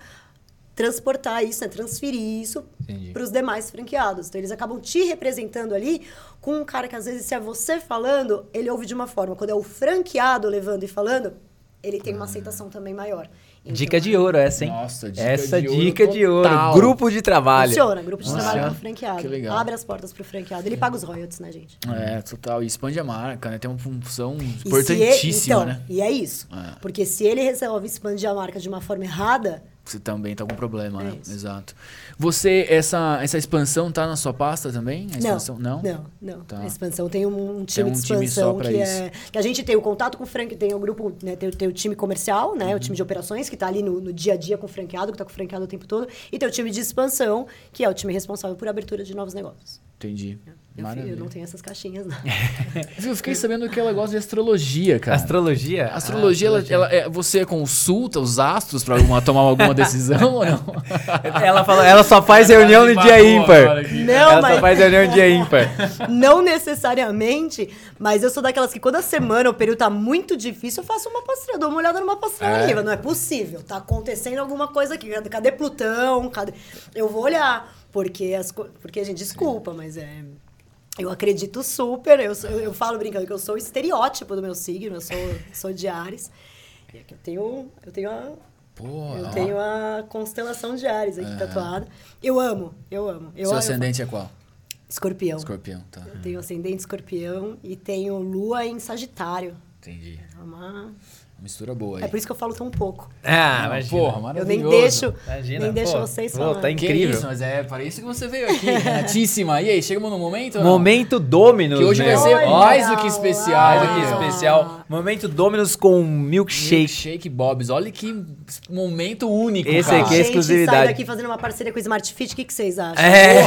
transportar isso, né? transferir isso para os demais franqueados. Então, eles acabam te representando ali com um cara que, às vezes, se é você falando, ele ouve de uma forma. Quando é o franqueado levando e falando, ele tem uma aceitação também maior. Então, Dica de ouro essa, hein? Nossa, dica essa de ouro dica de ouro. Grupo de trabalho. Funciona, grupo de Funciona. trabalho com o franqueado. Que legal. Abre as portas pro franqueado. Ele paga os royalties, né, gente? É, total. E expande a marca, né? Tem uma função E importantíssima, ele- então, né? E é isso. É. Porque se ele resolve expandir a marca de uma forma errada, Você também tá com problema, É né? isso. Exato. Você, essa, essa expansão tá na sua pasta também? A não, expansão? Não? não, não. Tá. A expansão tem um, um time um de time expansão pra que isso. é que a gente tem o contato com o franque, tem o grupo, né, tem, o- tem o time comercial, né, Uhum. o time de operações que está ali no, no dia a dia com o franqueado, que está com o franqueado o tempo todo, e tem o time de expansão, que é o time responsável por abertura de novos negócios. Entendi. Eu, Maravilha. eu não tenho essas caixinhas, não. Eu fiquei sabendo que ela gosta de astrologia, cara. Astrologia? A astrologia, ela, ela- é- você consulta os astros pra alguma- tomar alguma decisão ou não? Ela, falou, ela só faz reunião no dia ímpar. Não, ela mas- só faz reunião no dia ímpar. Não necessariamente, mas eu sou daquelas que quando a semana, o período tá muito difícil, eu faço uma pastrana, dou uma olhada numa pastrana É. Não é possível, tá acontecendo alguma coisa aqui. Cadê- Cadê Plutão? Cadê... Eu vou olhar, porque, as porque, gente, desculpa, mas é... Eu acredito super, eu, sou- eu, eu falo brincando que eu sou o estereótipo do meu signo, eu sou, sou de Ares. E aqui Eu tenho, eu tenho a, eu tenho a constelação de Ares aqui tatuada. Eu amo, eu amo. Eu, Seu eu- ascendente é qual? Escorpião. Escorpião, tá. Eu tenho ascendente escorpião e tenho lua em Sagitário. Entendi. É, uma... Mistura boa aí. é por isso que eu falo tão pouco. Ah, Não, imagina. porra, Eu maravilhoso. nem deixo, Imagina, nem deixo vocês Pô, falarem. tá incrível. isso, mas é para isso que você veio aqui, Renatíssima. E aí, chegamos no momento? Momento Dominus. Que hoje vai ser Olha mais do que especial. Mais do que especial. Momento Dominus com milkshake. Milkshake Bob's. Olha que momento único, Esse cara. aqui é Gente, exclusividade. sai daqui fazendo uma parceria com o Smart Fit, o que, que vocês acham? É,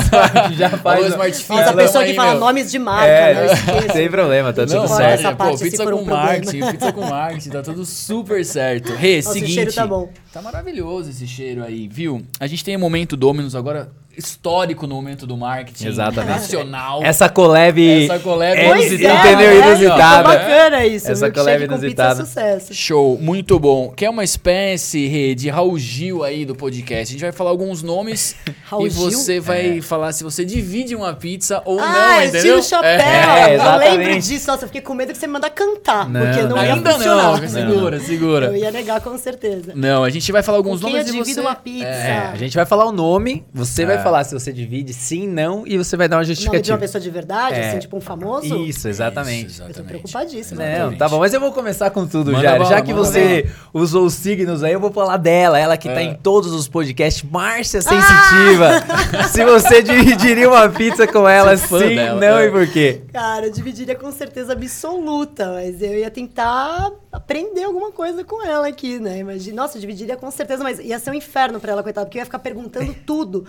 já faz. Alô, Smart Fit, Nossa, a pessoa que fala meu. nomes de marca, É, não esqueça. sem problema, tá tudo certo. essa pô, parte, pizza com marketing, pizza com marketing, tá tudo super certo. Rê, Nossa, seguinte. cheiro tá bom. Tá maravilhoso esse cheiro aí, viu? A gente tem o momento Dominus agora histórico no momento do marketing Exatamente. nacional. Essa collab. Essa collab é, inusitada. é? Inusitada. Tá bacana isso. Essa collab é inusitada. sucesso. Show, muito bom. Que é uma espécie, de Raul Gil aí do podcast. A gente vai falar alguns nomes Raul e Gil? você vai falar se você divide uma pizza ou ah, não, entendeu? estilo chapéu. É, eu lembro disso. Nossa, eu fiquei com medo que você me mandar cantar. Não, porque não, não. ia Ainda funcionar. não, segura, segura. Eu ia negar com certeza. Não, a gente vai falar alguns nomes eu e você... uma pizza? É, a gente vai falar o nome, você vai falar se você divide sim, não, e você vai dar uma O nome de uma justificativa. pessoa de verdade, É. assim, tipo um famoso? Isso, exatamente. Isso, Eu tô exatamente. preocupadíssima. Não, Exatamente. tá bom, mas eu vou começar com tudo, Manda Jair. bala, Já que você usou os signos aí, eu vou falar dela. Ela que tá É. em todos os podcasts, Márcia Sensitiva. Se você dividiria uma pizza com ela, sim, dela, não é. e por quê? Cara, eu dividiria com certeza absoluta, mas eu ia tentar aprender alguma coisa com ela aqui, né? Imagina, nossa, eu dividiria com certeza, mas ia ser um inferno pra ela, coitada, porque eu ia ficar perguntando tudo.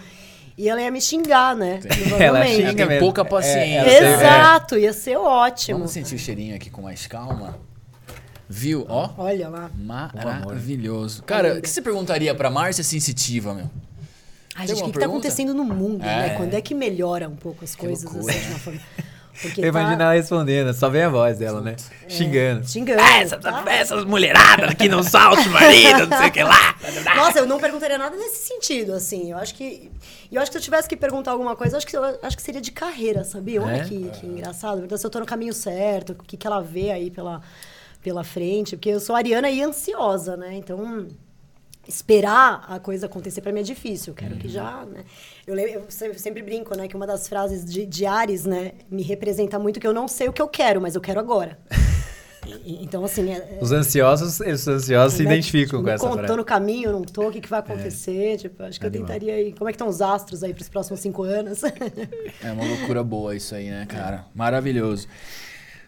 E ela ia me xingar, né? Ela xinga tem mesmo. pouca paciência. ela tem- Exato, ia ser ótimo. Vamos sentir o cheirinho aqui com mais calma. Viu? Ó, Olha lá. maravilhoso. Cara, o que você perguntaria pra Márcia Sensitiva, meu? Ai, Tem gente, o que, que tá acontecendo no mundo, né? É. Quando é que melhora um pouco as coisas assim de uma forma. Porque Eu imagino tá ela respondendo, só vem a voz dela, né? Xingando. xingando. Ah, essa, tá? essas mulheradas que não saltam o marido, não sei o que lá. Nossa, eu não perguntaria nada nesse sentido, assim. Eu acho que. Eu acho que se eu tivesse que perguntar alguma coisa, eu acho que, eu acho que seria de carreira, sabia? Olha É? que, que engraçado. Então, se eu tô no caminho certo, o que, que ela vê aí pela, pela frente. Porque eu sou ariana e ansiosa, né? Então. Esperar a coisa acontecer pra mim é difícil. Eu quero que já, né? Eu, le- eu sempre, brinco, né? Que uma das frases de, de Ares, né? Me representa muito que eu não sei o que eu quero, mas eu quero agora. E- então, assim... é- Os ansiosos, os ansiosos se né? identificam Tipo, com essa Tô frase. no caminho, não tô, o que, que vai acontecer? Tipo, acho que eu Animal. tentaria aí. Como é que estão os astros aí pros próximos cinco anos? É uma loucura boa isso aí, né, cara? Maravilhoso.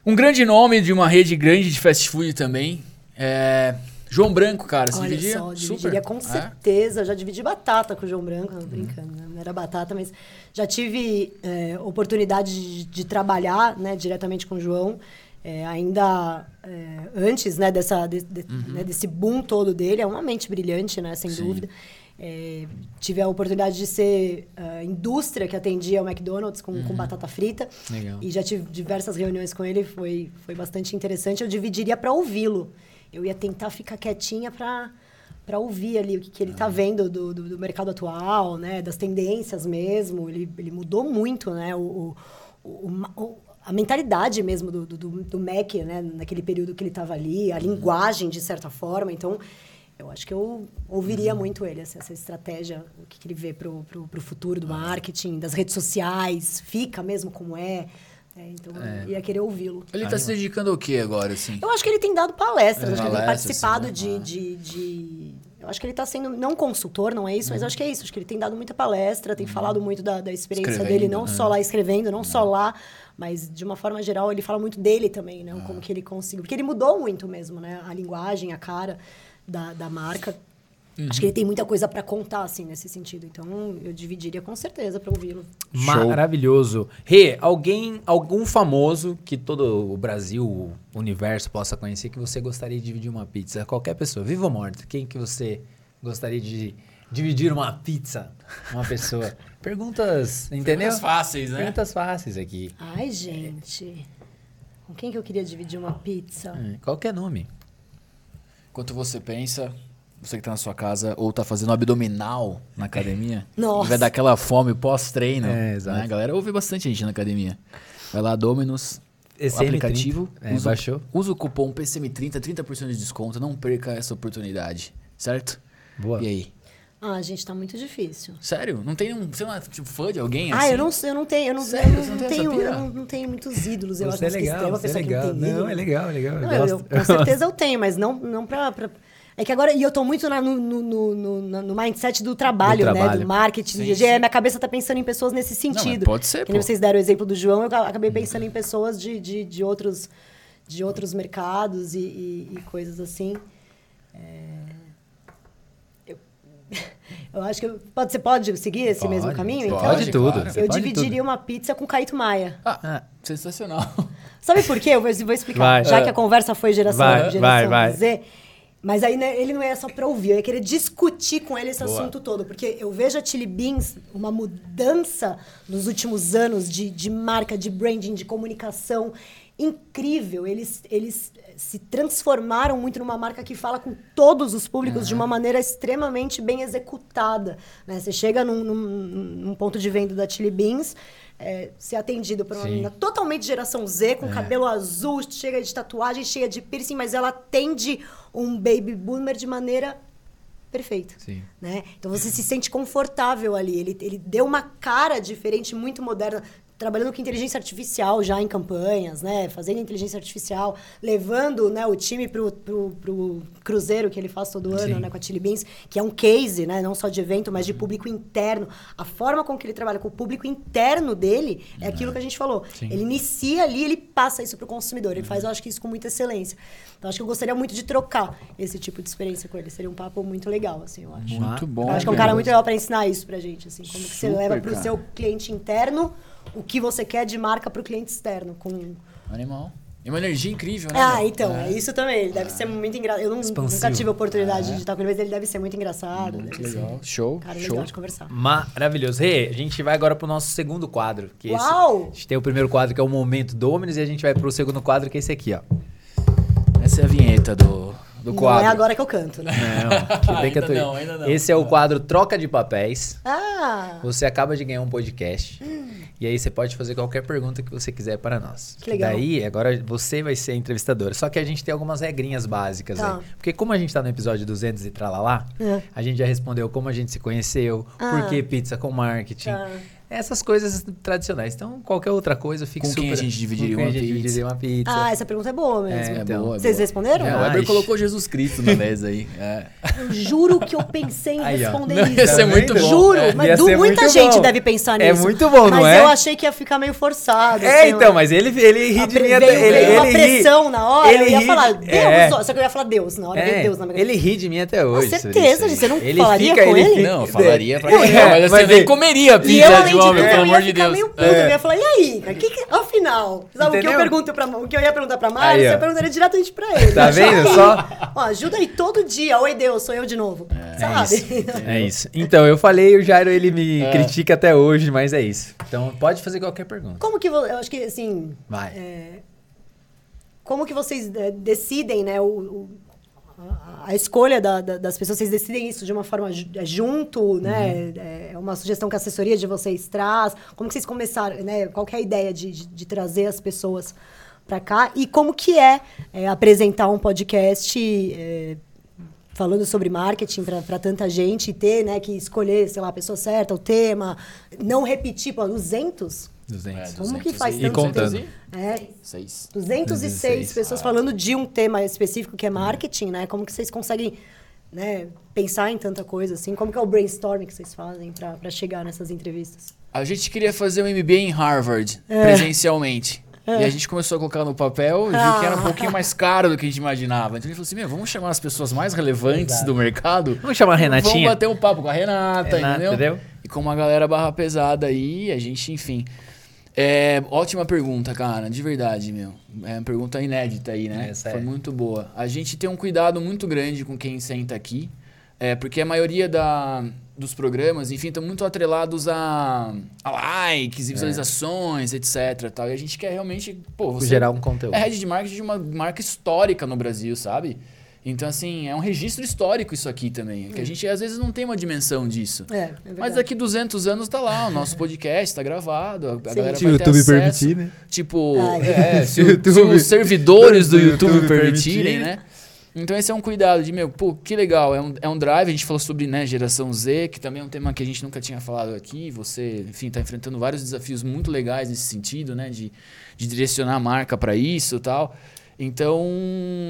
Um grande nome de uma rede grande de fast food também é João Branco, cara, você Olha dividia? só, Super. dividiria com É? certeza. Já dividi batata com o João Branco, não, brincando, né? não era batata, mas já tive é, oportunidade de, de trabalhar né, diretamente com o João. é, ainda é, antes né, dessa, de- de- né, desse boom todo dele, é uma mente brilhante, né, sem Sim. dúvida. É, tive a oportunidade de ser a indústria que atendia o McDonald's com, com batata frita. Legal. E já tive diversas reuniões com ele, foi, foi bastante interessante. Eu dividiria para ouvi-lo. Eu ia tentar ficar quietinha para para ouvir ali o que, que ele está vendo do, do, do mercado atual, né? Das tendências mesmo. Ele, ele mudou muito, né? O, o, o- o- a mentalidade mesmo do, do, do- Mac, né? Naquele período que ele estava ali, a linguagem, de certa forma. Então, eu acho que eu ouviria muito ele, essa, essa estratégia, o que, que ele vê pro, pro futuro do marketing, das redes sociais, fica mesmo como é. Né? então, eu ia querer ouvi-lo. Ele tá se dedicando ao que agora, assim? Eu acho que ele tem dado palestras, acho que ele tem participado de, né? de, de- Eu acho que ele está sendo, não consultor, não é isso, mas eu acho que é isso. Acho que ele tem dado muita palestra, tem falado muito da, da experiência Escrevendo, dele, não né? só lá escrevendo, não só lá, mas de uma forma geral ele fala muito dele também, né? Como que ele conseguiu. Porque ele mudou muito mesmo, né? A linguagem, a cara da, da marca. Acho que ele tem muita coisa para contar, assim, nesse sentido. Então, eu dividiria com certeza para ouvi-lo. Maravilhoso. Rê, alguém, algum famoso que todo o Brasil, o universo possa conhecer que você gostaria de dividir uma pizza? Qualquer pessoa, viva ou morta, quem que você gostaria de dividir uma pizza? Uma pessoa. Perguntas, entendeu? Perguntas fáceis, né? Perguntas fáceis aqui. Ai, gente. Com quem que eu queria dividir uma pizza? É, Qualquer nome. Enquanto você pensa, você que tá na sua casa ou tá fazendo abdominal na academia, Nossa. e vai dar aquela fome pós-treino. É, exato. Né? A galera ouve bastante gente na academia. Vai lá, Dominus, ECM30. aplicativo, É, usa, baixou. usa o cupom PCM30, 30% de desconto, não perca essa oportunidade, certo? Boa. E aí? Ah, gente, tá muito difícil. Sério? Não tem um, você não é tipo, fã de alguém Ah, assim? eu não, eu não tenho, eu não, Sério? eu não, não tenho, eu não, não tenho muitos ídolos. Eu Você acho é que legal, você é pessoa que legal. não tem Não, ídolo. é legal, é legal. eu Não, eu, gosto. com certeza eu tenho, mas não, não pra, pra- É que agora, e eu tô muito na- no, no, no, no- no mindset do trabalho, Do né? trabalho. Do marketing. Sim, E sim. Minha cabeça tá pensando em pessoas nesse sentido. pode ser, Que pô. vocês deram o exemplo do João, eu acabei pensando em pessoas de, de, de outros, de outros mercados e, e- e coisas assim. É, Eu, acho que eu- pode, você pode seguir esse Pode, mesmo caminho? pode então? tudo, claro. você Eu pode dividiria tudo. uma pizza com Caíto Maia. Ah, Ah. sensacional. Sabe por quê? Eu vou, vou explicar. Vai. Já É. que a conversa foi geração, Vai, geração vai, vai. Z. Mas aí né, ele não é só pra ouvir, eu ia querer discutir com ele esse Boa. assunto todo. Porque eu vejo a Chili Beans uma mudança nos últimos anos de, de marca, de branding, de comunicação incrível. Eles, eles se transformaram muito numa marca que fala com todos os públicos de uma maneira extremamente bem executada. né? Você chega num, num- num ponto de venda da Chili Beans, é, ser atendido por uma Sim. menina totalmente geração Z, com cabelo azul, cheia de tatuagem, cheia de piercing, mas ela atende um baby boomer de maneira perfeita. Sim. Né? Então você se sente confortável ali. Ele, ele deu uma cara diferente, muito moderna. Trabalhando com inteligência artificial já em campanhas, né? Fazendo inteligência artificial, levando né, o time pro, pro, pro cruzeiro que ele faz todo ano, Sim. né? Com a Chili Beans, que é um case, né? Não só de evento, mas de público interno. A forma com que ele trabalha com o público interno dele é aquilo que a gente falou. Sim. Ele inicia ali, ele passa isso pro consumidor. Ele faz, eu acho que isso com muita excelência. Então, acho que eu gostaria muito de trocar esse tipo de experiência com ele. Seria um papo muito legal, assim, eu acho. Muito bom. Eu acho que é um cara muito legal para ensinar isso pra gente, assim, como que você Super, leva pro cara. seu cliente interno o que você quer de marca pro cliente externo. Com... Animal. E uma energia incrível, né? Ah, então, é isso também. Ele deve ser muito engraçado. Eu não- nunca tive a oportunidade de estar com ele, mas ele deve ser muito engraçado. Muito deve ser legal. Show. cara show. legal de conversar. Maravilhoso. Rê, a gente vai agora pro nosso segundo quadro. Que esse- Uau! a gente tem o primeiro quadro que é o Momento Dominus e a gente vai pro segundo quadro que é esse aqui, ó. Essa é a vinheta do, do não quadro. é agora que eu canto, né? Não, que bem que eu tô- Ainda não, ainda não. Esse é o quadro Troca de Papéis. Ah! Você acaba de ganhar um podcast. E aí você pode fazer qualquer pergunta que você quiser para nós. Que legal. Daí, agora você vai ser a entrevistadora. Só que a gente tem algumas regrinhas básicas Tá. aí. Porque como a gente tá no episódio 200 e tralalá, É. a gente já respondeu como a gente se conheceu, Ah. por que pizza com marketing. Tá. Essas coisas tradicionais. Então, qualquer outra coisa, eu fico Com super... quem a gente dividiria com uma a gente pizza? dividiria uma pizza. Ah, essa pergunta é boa mesmo. É, então. boa, é Vocês boa. responderam? É, o Weber colocou Jesus Cristo na mesa aí. É. Eu juro que eu pensei em Aí, responder Não, isso. ia ser muito bom. Juro, É. mas du- muita gente bom. deve pensar É nisso. muito bom, não mas é? eu achei que ia ficar meio forçado. É, assim, então, mas ele, ele ri de Veio- mim até... veio Ele, uma ele ri- pressão na hora, eu ele ia ri- falar Deus, é. ó, só que eu ia falar Deus na hora, veio É, Deus na minha ele ri de mim até hoje. sobre certeza, você não falaria fica, com ele? fica- Não, eu falaria pra É, ele. Mas você mas nem comeria eu, pizza de homem, tudo, pelo eu amor de Deus. meio puto. É. Eu ia falar, e aí, cara? Que que, afinal, sabe o que eu pergunto pra, o que eu ia perguntar pra ó. você perguntaria diretamente pra ele. Tá vendo só? Ó, ajuda aí todo dia. Oi, Deus, sou eu de novo. sabe? É isso. Então, eu falei, o Jairo, ele me É. critica até hoje, mas é isso. Então, pode fazer qualquer pergunta. Como que, vo- eu acho que, assim, Vai. como que vocês é, decidem, né, o, o- a, a escolha da- da- das pessoas, vocês decidem isso de uma forma é, junto, né, é uma sugestão que a assessoria de vocês traz, como que vocês começaram, né, qual que é a ideia de, de, de trazer as pessoas para cá? E como que é, é, apresentar um podcast é, falando sobre marketing para tanta gente e ter, né, que escolher, sei lá, a pessoa certa, o tema, não repetir, pô, 200? 200. Como que faz E tanto contando. tempo? É, Seis. 206 206, pessoas falando de um tema específico que é marketing, né? Como que vocês conseguem né, pensar em tanta coisa assim? Como que é o brainstorming que vocês fazem para chegar nessas entrevistas? A gente queria fazer um MBA em Harvard, É. presencialmente. E a gente começou a colocar no papel e viu que era um Ah. pouquinho mais caro do que a gente imaginava. Então a gente falou assim: Meu, vamos chamar as pessoas mais relevantes do mercado. Vamos chamar a Renatinha? Vamos bater um papo com a Renata, Renata, entendeu? entendeu? E com uma galera barra pesada aí, a gente, enfim. É, ótima pergunta, cara, de verdade, meu. É uma pergunta inédita aí, né? Essa Foi é. muito boa. A gente tem um cuidado muito grande com quem senta aqui, é, porque a maioria da, dos programas, enfim, estão muito atrelados a, a likes, e visualizações, etc. Tal. E a gente quer realmente, pô, você Gerar um conteúdo. é head de marketing de uma marca histórica no Brasil, sabe? Então, assim, é um registro histórico isso aqui também. Que a gente às vezes não tem uma dimensão disso. É, é. Mas daqui 200 anos tá lá, o nosso podcast tá gravado, a, Sim. galera Se vai o YouTube acesso. permitir, né? Tipo, Ai. é, se, Se o YouTube- se os servidores do YouTube, YouTube permitirem, permitir. né? Então esse é um cuidado de, meu, pô, que legal, é um, é um drive, a gente falou sobre, né, geração Z, que também é um tema que a gente nunca tinha falado aqui, você, enfim, tá enfrentando vários desafios muito legais nesse sentido, né, de, de direcionar a marca para isso e tal. Então,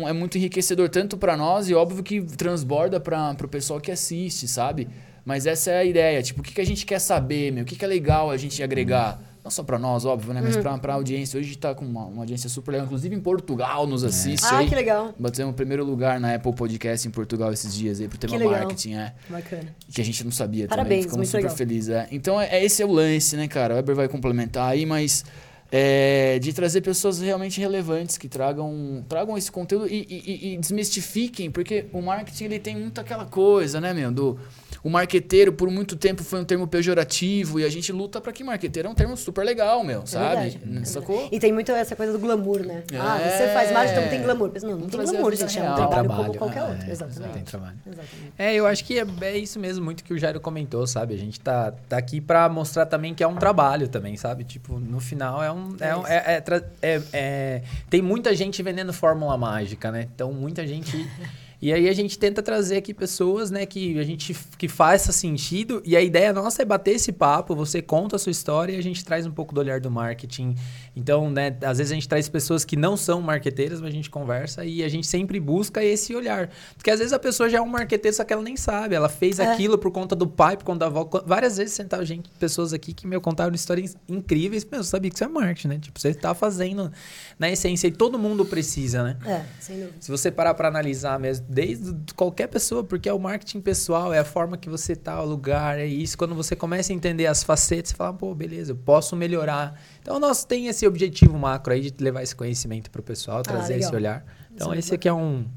é muito enriquecedor tanto para nós e óbvio que transborda para o pessoal que assiste, sabe? Mas essa é a ideia, tipo, o que, que a gente quer saber, meu? O que, que é legal a gente agregar? Não só para nós, óbvio, né? Mas Uhum. pra para a audiência. Hoje a gente tá com uma, uma audiência super legal. Inclusive em Portugal nos assiste Ah, aí. que legal. Batemos o primeiro lugar na Apple Podcast em Portugal esses dias aí pro tema marketing, é. Bacana. Que a gente não sabia Parabéns, também. Ficamos muito super legal. felizes. É. Então, é, é- esse é o lance, né, cara? O Weber vai complementar aí, mas é, de trazer pessoas realmente relevantes que tragam, tragam esse conteúdo e, e- e- desmistifiquem, porque o marketing ele tem muito aquela coisa, né, meu? Do, o marqueteiro, por muito tempo, foi um termo pejorativo e a gente luta pra que marqueteiro é um termo super legal, meu, É sabe? verdade, é Sacou? verdade. E tem muito essa coisa do glamour, né? Ah, É. você faz marketing, então tem glamour. Mas Não, não tem glamour, gente. É um trabalho, Trabalho, como qualquer é, outro. Tem Exatamente. trabalho. Exatamente. É, eu acho que é, é isso mesmo, muito que o Jairo comentou, sabe? A gente tá, tá aqui pra mostrar também que é um trabalho também, sabe? Tipo, no final é um. É, um- é- é tra- é- é- tem muita gente vendendo fórmula mágica, né? Então, muita gente. E aí a gente tenta trazer aqui pessoas, né, que a gente que faça sentido. E a ideia nossa é bater esse papo, você conta a sua história e a gente traz um pouco do olhar do marketing. Então, né, às vezes a gente traz pessoas que não são marqueteiras, mas a gente conversa e a gente sempre busca esse olhar. Porque às vezes a pessoa já é um marqueteiro, só que ela nem sabe. Ela fez É. aquilo por conta do pai, por conta da avó. Várias vezes sentaram gente, pessoas aqui que me contaram histórias incríveis. Meu, eu sabia que isso é marketing, né? Tipo, você tá fazendo na essência e todo mundo precisa, né? É, sem dúvida. Se você parar para analisar mesmo, desde qualquer pessoa, porque é o marketing pessoal, é a forma que você tá, o lugar, é isso. Quando você começa a entender as facetas, você fala, pô, beleza, eu posso melhorar. Então, nós tem esse objetivo macro aí de levar esse conhecimento pro pessoal, trazer legal. esse olhar. Então, Isso é esse aqui é um,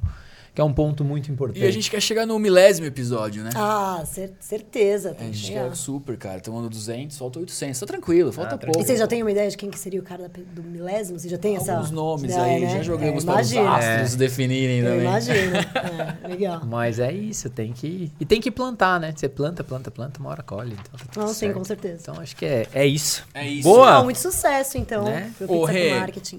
que é um ponto muito importante. E a gente quer chegar no milésimo episódio, né? Ah, cer- certeza. A Tem que gente chegar. quer super, cara. Estamos no 200, falta 800. Tá tranquilo, falta Ah, pouco. E você já tem uma ideia de quem que seria o cara do milésimo? Você já tem essa... Alguns nomes É, aí, né? já jogamos É, para os imagina. astros definirem Eu também. imagino. É, legal. Mas é isso, tem que. E tem que plantar, né? Você planta, planta, planta, uma hora colhe. Então, tá tudo Não, sim, com certeza. Então acho que é, é isso. É isso. Boa! Bom, muito sucesso, então, Né? pro Pizza Marketing.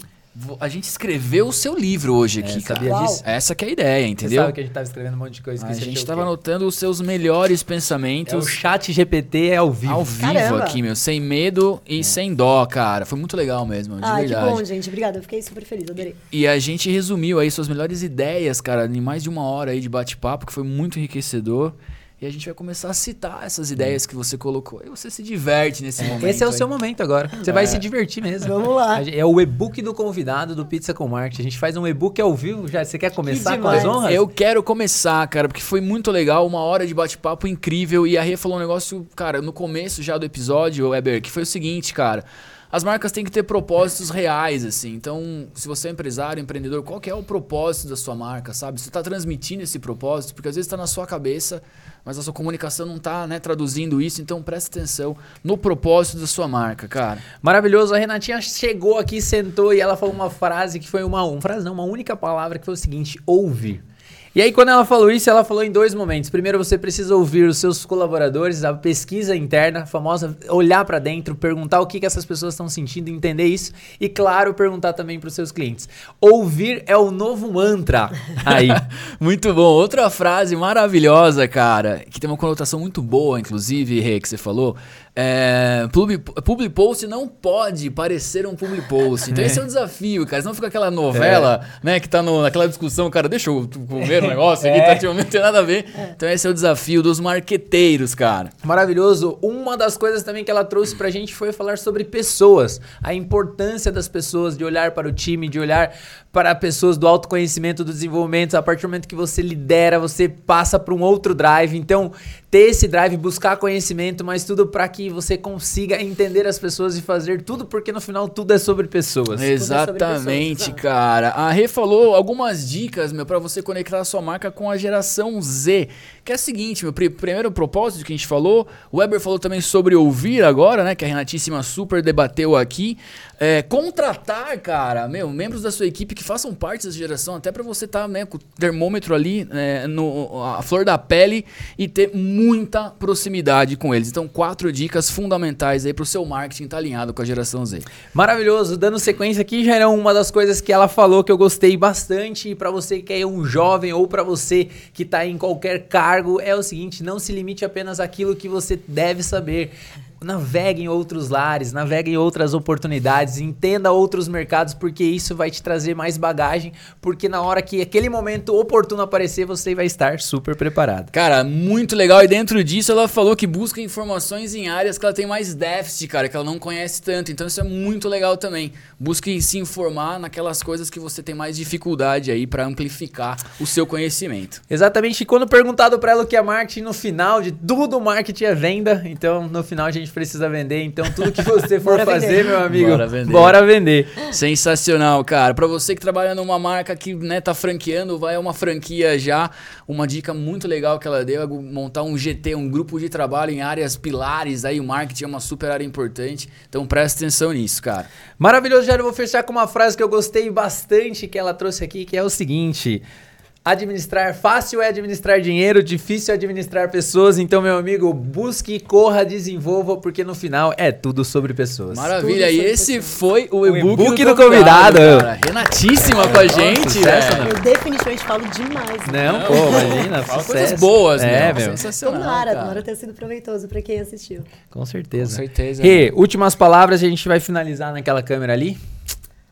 A gente escreveu o seu livro hoje aqui, cara. sabia Uau. disso? Essa que é a ideia, Você entendeu? sabe que a gente tava escrevendo um monte de coisa. A gente aqui o tava quê? anotando os seus melhores É o pensamentos chat GPT ao vivo. ao vivo Caramba. aqui, meu. Sem medo e sem dó, cara. Foi muito legal mesmo, de Ah, que verdade. bom, gente. Obrigada. Eu fiquei super feliz, adorei. E a gente resumiu aí suas melhores ideias, cara, em mais de uma hora aí de bate-papo, que foi muito enriquecedor. E a gente vai começar a citar essas ideias que você colocou. E você se diverte nesse momento. Esse é o aí. seu momento agora. Você vai se divertir mesmo. Vamos lá. É o e-book do convidado do Pizza com Marketing. A gente faz um e-book ao vivo já. Você quer começar com as honras? Eu quero começar, cara, porque foi muito legal, uma hora de bate-papo incrível. E a Rê falou um negócio, cara, no começo já do episódio, Weber, que foi o seguinte, cara. As marcas têm que ter propósitos reais, assim. Então, se você é empresário, empreendedor, qual é o propósito da sua marca, sabe? Você está transmitindo esse propósito, porque às vezes está na sua cabeça, mas a sua comunicação não está né, traduzindo isso. Então, presta atenção no propósito da sua marca, cara. Maravilhoso. A Renatinha chegou aqui, sentou e ela falou uma frase que foi uma, uma frase não, uma única palavra que foi o seguinte: ouvir. E aí, quando ela falou isso, ela falou em dois momentos. Primeiro, você precisa ouvir os seus colaboradores, a pesquisa interna, a famosa olhar pra dentro, perguntar o que, que essas pessoas estão sentindo, entender isso. E, claro, perguntar também pros seus clientes. Ouvir é o novo mantra aí. Muito bom. Outra frase maravilhosa, cara, que tem uma conotação muito boa, inclusive, Rê, que você falou. É, public, public post não pode parecer um public post. Então esse é o desafio, cara. Senão fica aquela novela, né, que tá no, naquela discussão, cara, deixa eu comer um negócio aqui, tá, tipo, não tem nada a ver. Então esse é o desafio dos marqueteiros, cara. Maravilhoso. Uma das coisas também que ela trouxe pra gente foi falar sobre pessoas, a importância das pessoas, de olhar para o time, de olhar para pessoas do autoconhecimento, do desenvolvimento. A partir do momento que você lidera, você passa para um outro drive. Então, ter esse drive, buscar conhecimento, mas tudo para que você consiga entender as pessoas e fazer tudo, porque no final tudo é sobre pessoas. sobre Exatamente, pessoas, exato. cara. A Rê falou algumas dicas, meu, para você conectar a sua marca com a geração Z. Que é o seguinte, meu, pri- primeiro propósito que a gente falou, o Weber falou também sobre ouvir agora, né? Que a Renatíssima super debateu aqui. É, contratar, cara, meu, membros da sua equipe que façam parte dessa geração, até para você estar, né, com o termômetro ali, né, no, a flor da pele e ter muita proximidade com eles. Então, quatro dicas fundamentais aí pro seu marketing estar alinhado com a geração Z. Maravilhoso. Dando sequência aqui, já era uma das coisas que ela falou que eu gostei bastante. E pra você que é um jovem ou pra você que tá em qualquer cargo, é o seguinte: não se limite apenas àquilo que você deve saber. Navegue em outros lares, navegue em outras oportunidades, entenda outros mercados, porque isso vai te trazer mais bagagem. Porque na hora que aquele momento oportuno aparecer, você vai estar super preparado. Cara, muito legal. E dentro disso, ela falou que busca informações em áreas que ela tem mais déficit, cara, que ela não conhece tanto. Então, isso é muito legal também. Busque se informar naquelas coisas que você tem mais dificuldade aí pra amplificar o seu conhecimento. Exatamente. E quando perguntado pra ela o que é marketing, no final de tudo, marketing é venda. Então, no final, a gente precisa vender. Então, tudo que você for fazer, meu amigo, Bora vender. bora vender. Sensacional, cara. Pra você que trabalha numa marca que, né, tá franqueando, vai uma franquia já, uma dica muito legal que ela deu é montar um GT, um grupo de trabalho em áreas pilares, aí o marketing é uma super área importante. Então presta atenção nisso, cara. Maravilhoso, Jair. Eu vou fechar com uma frase que eu gostei bastante que ela trouxe aqui, que é o seguinte. Administrar fácil é administrar dinheiro, difícil é administrar pessoas. Então, meu amigo, busque, corra, desenvolva, porque no final é tudo sobre pessoas. Maravilha, Tudo e esse pessoas. foi o O e-book e-book do do convidado. cara. Renatíssima com a gente, sucesso, né? Eu definitivamente falo demais. né? Não, pô, imagina, Fala coisas boas, É, meu. Sensacional, Tomara, cara. tomara ter sido proveitoso pra quem assistiu. Com certeza. Com certeza. Rê, últimas palavras, a gente vai finalizar naquela câmera ali.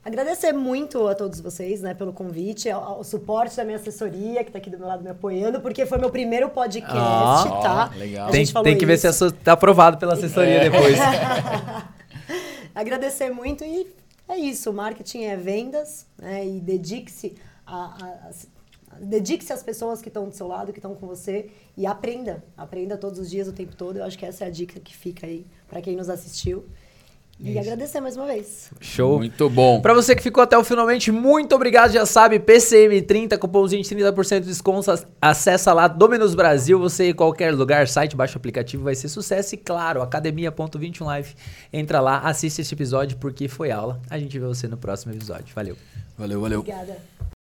Agradecer muito a todos vocês, né, pelo convite, ao, ao suporte da minha assessoria, que tá aqui do meu lado me apoiando, porque foi meu primeiro podcast, Ah, tá? ó, legal. Tem, tem que ver isso. se a sua tá aprovado pela assessoria depois. Agradecer muito e é isso. Marketing é vendas, né? E dedique-se a, a- a- dedique-se às pessoas que estão do seu lado, que estão com você e aprenda. Aprenda todos os dias, o tempo todo. Eu acho que essa é a dica que fica aí para quem nos assistiu. E agradecer mais uma vez. Show. Muito bom. Pra você que ficou até o finalmente, muito obrigado. Já sabe, PCM30, cupomzinho de 30% de desconto. ac- Acessa lá, Dominus Brasil. Você em qualquer lugar, site, baixa o aplicativo, vai ser sucesso. E claro, academia.21 live. Entra lá, assiste esse episódio porque foi aula. A gente vê você no próximo episódio. Valeu. Valeu, valeu. Obrigada.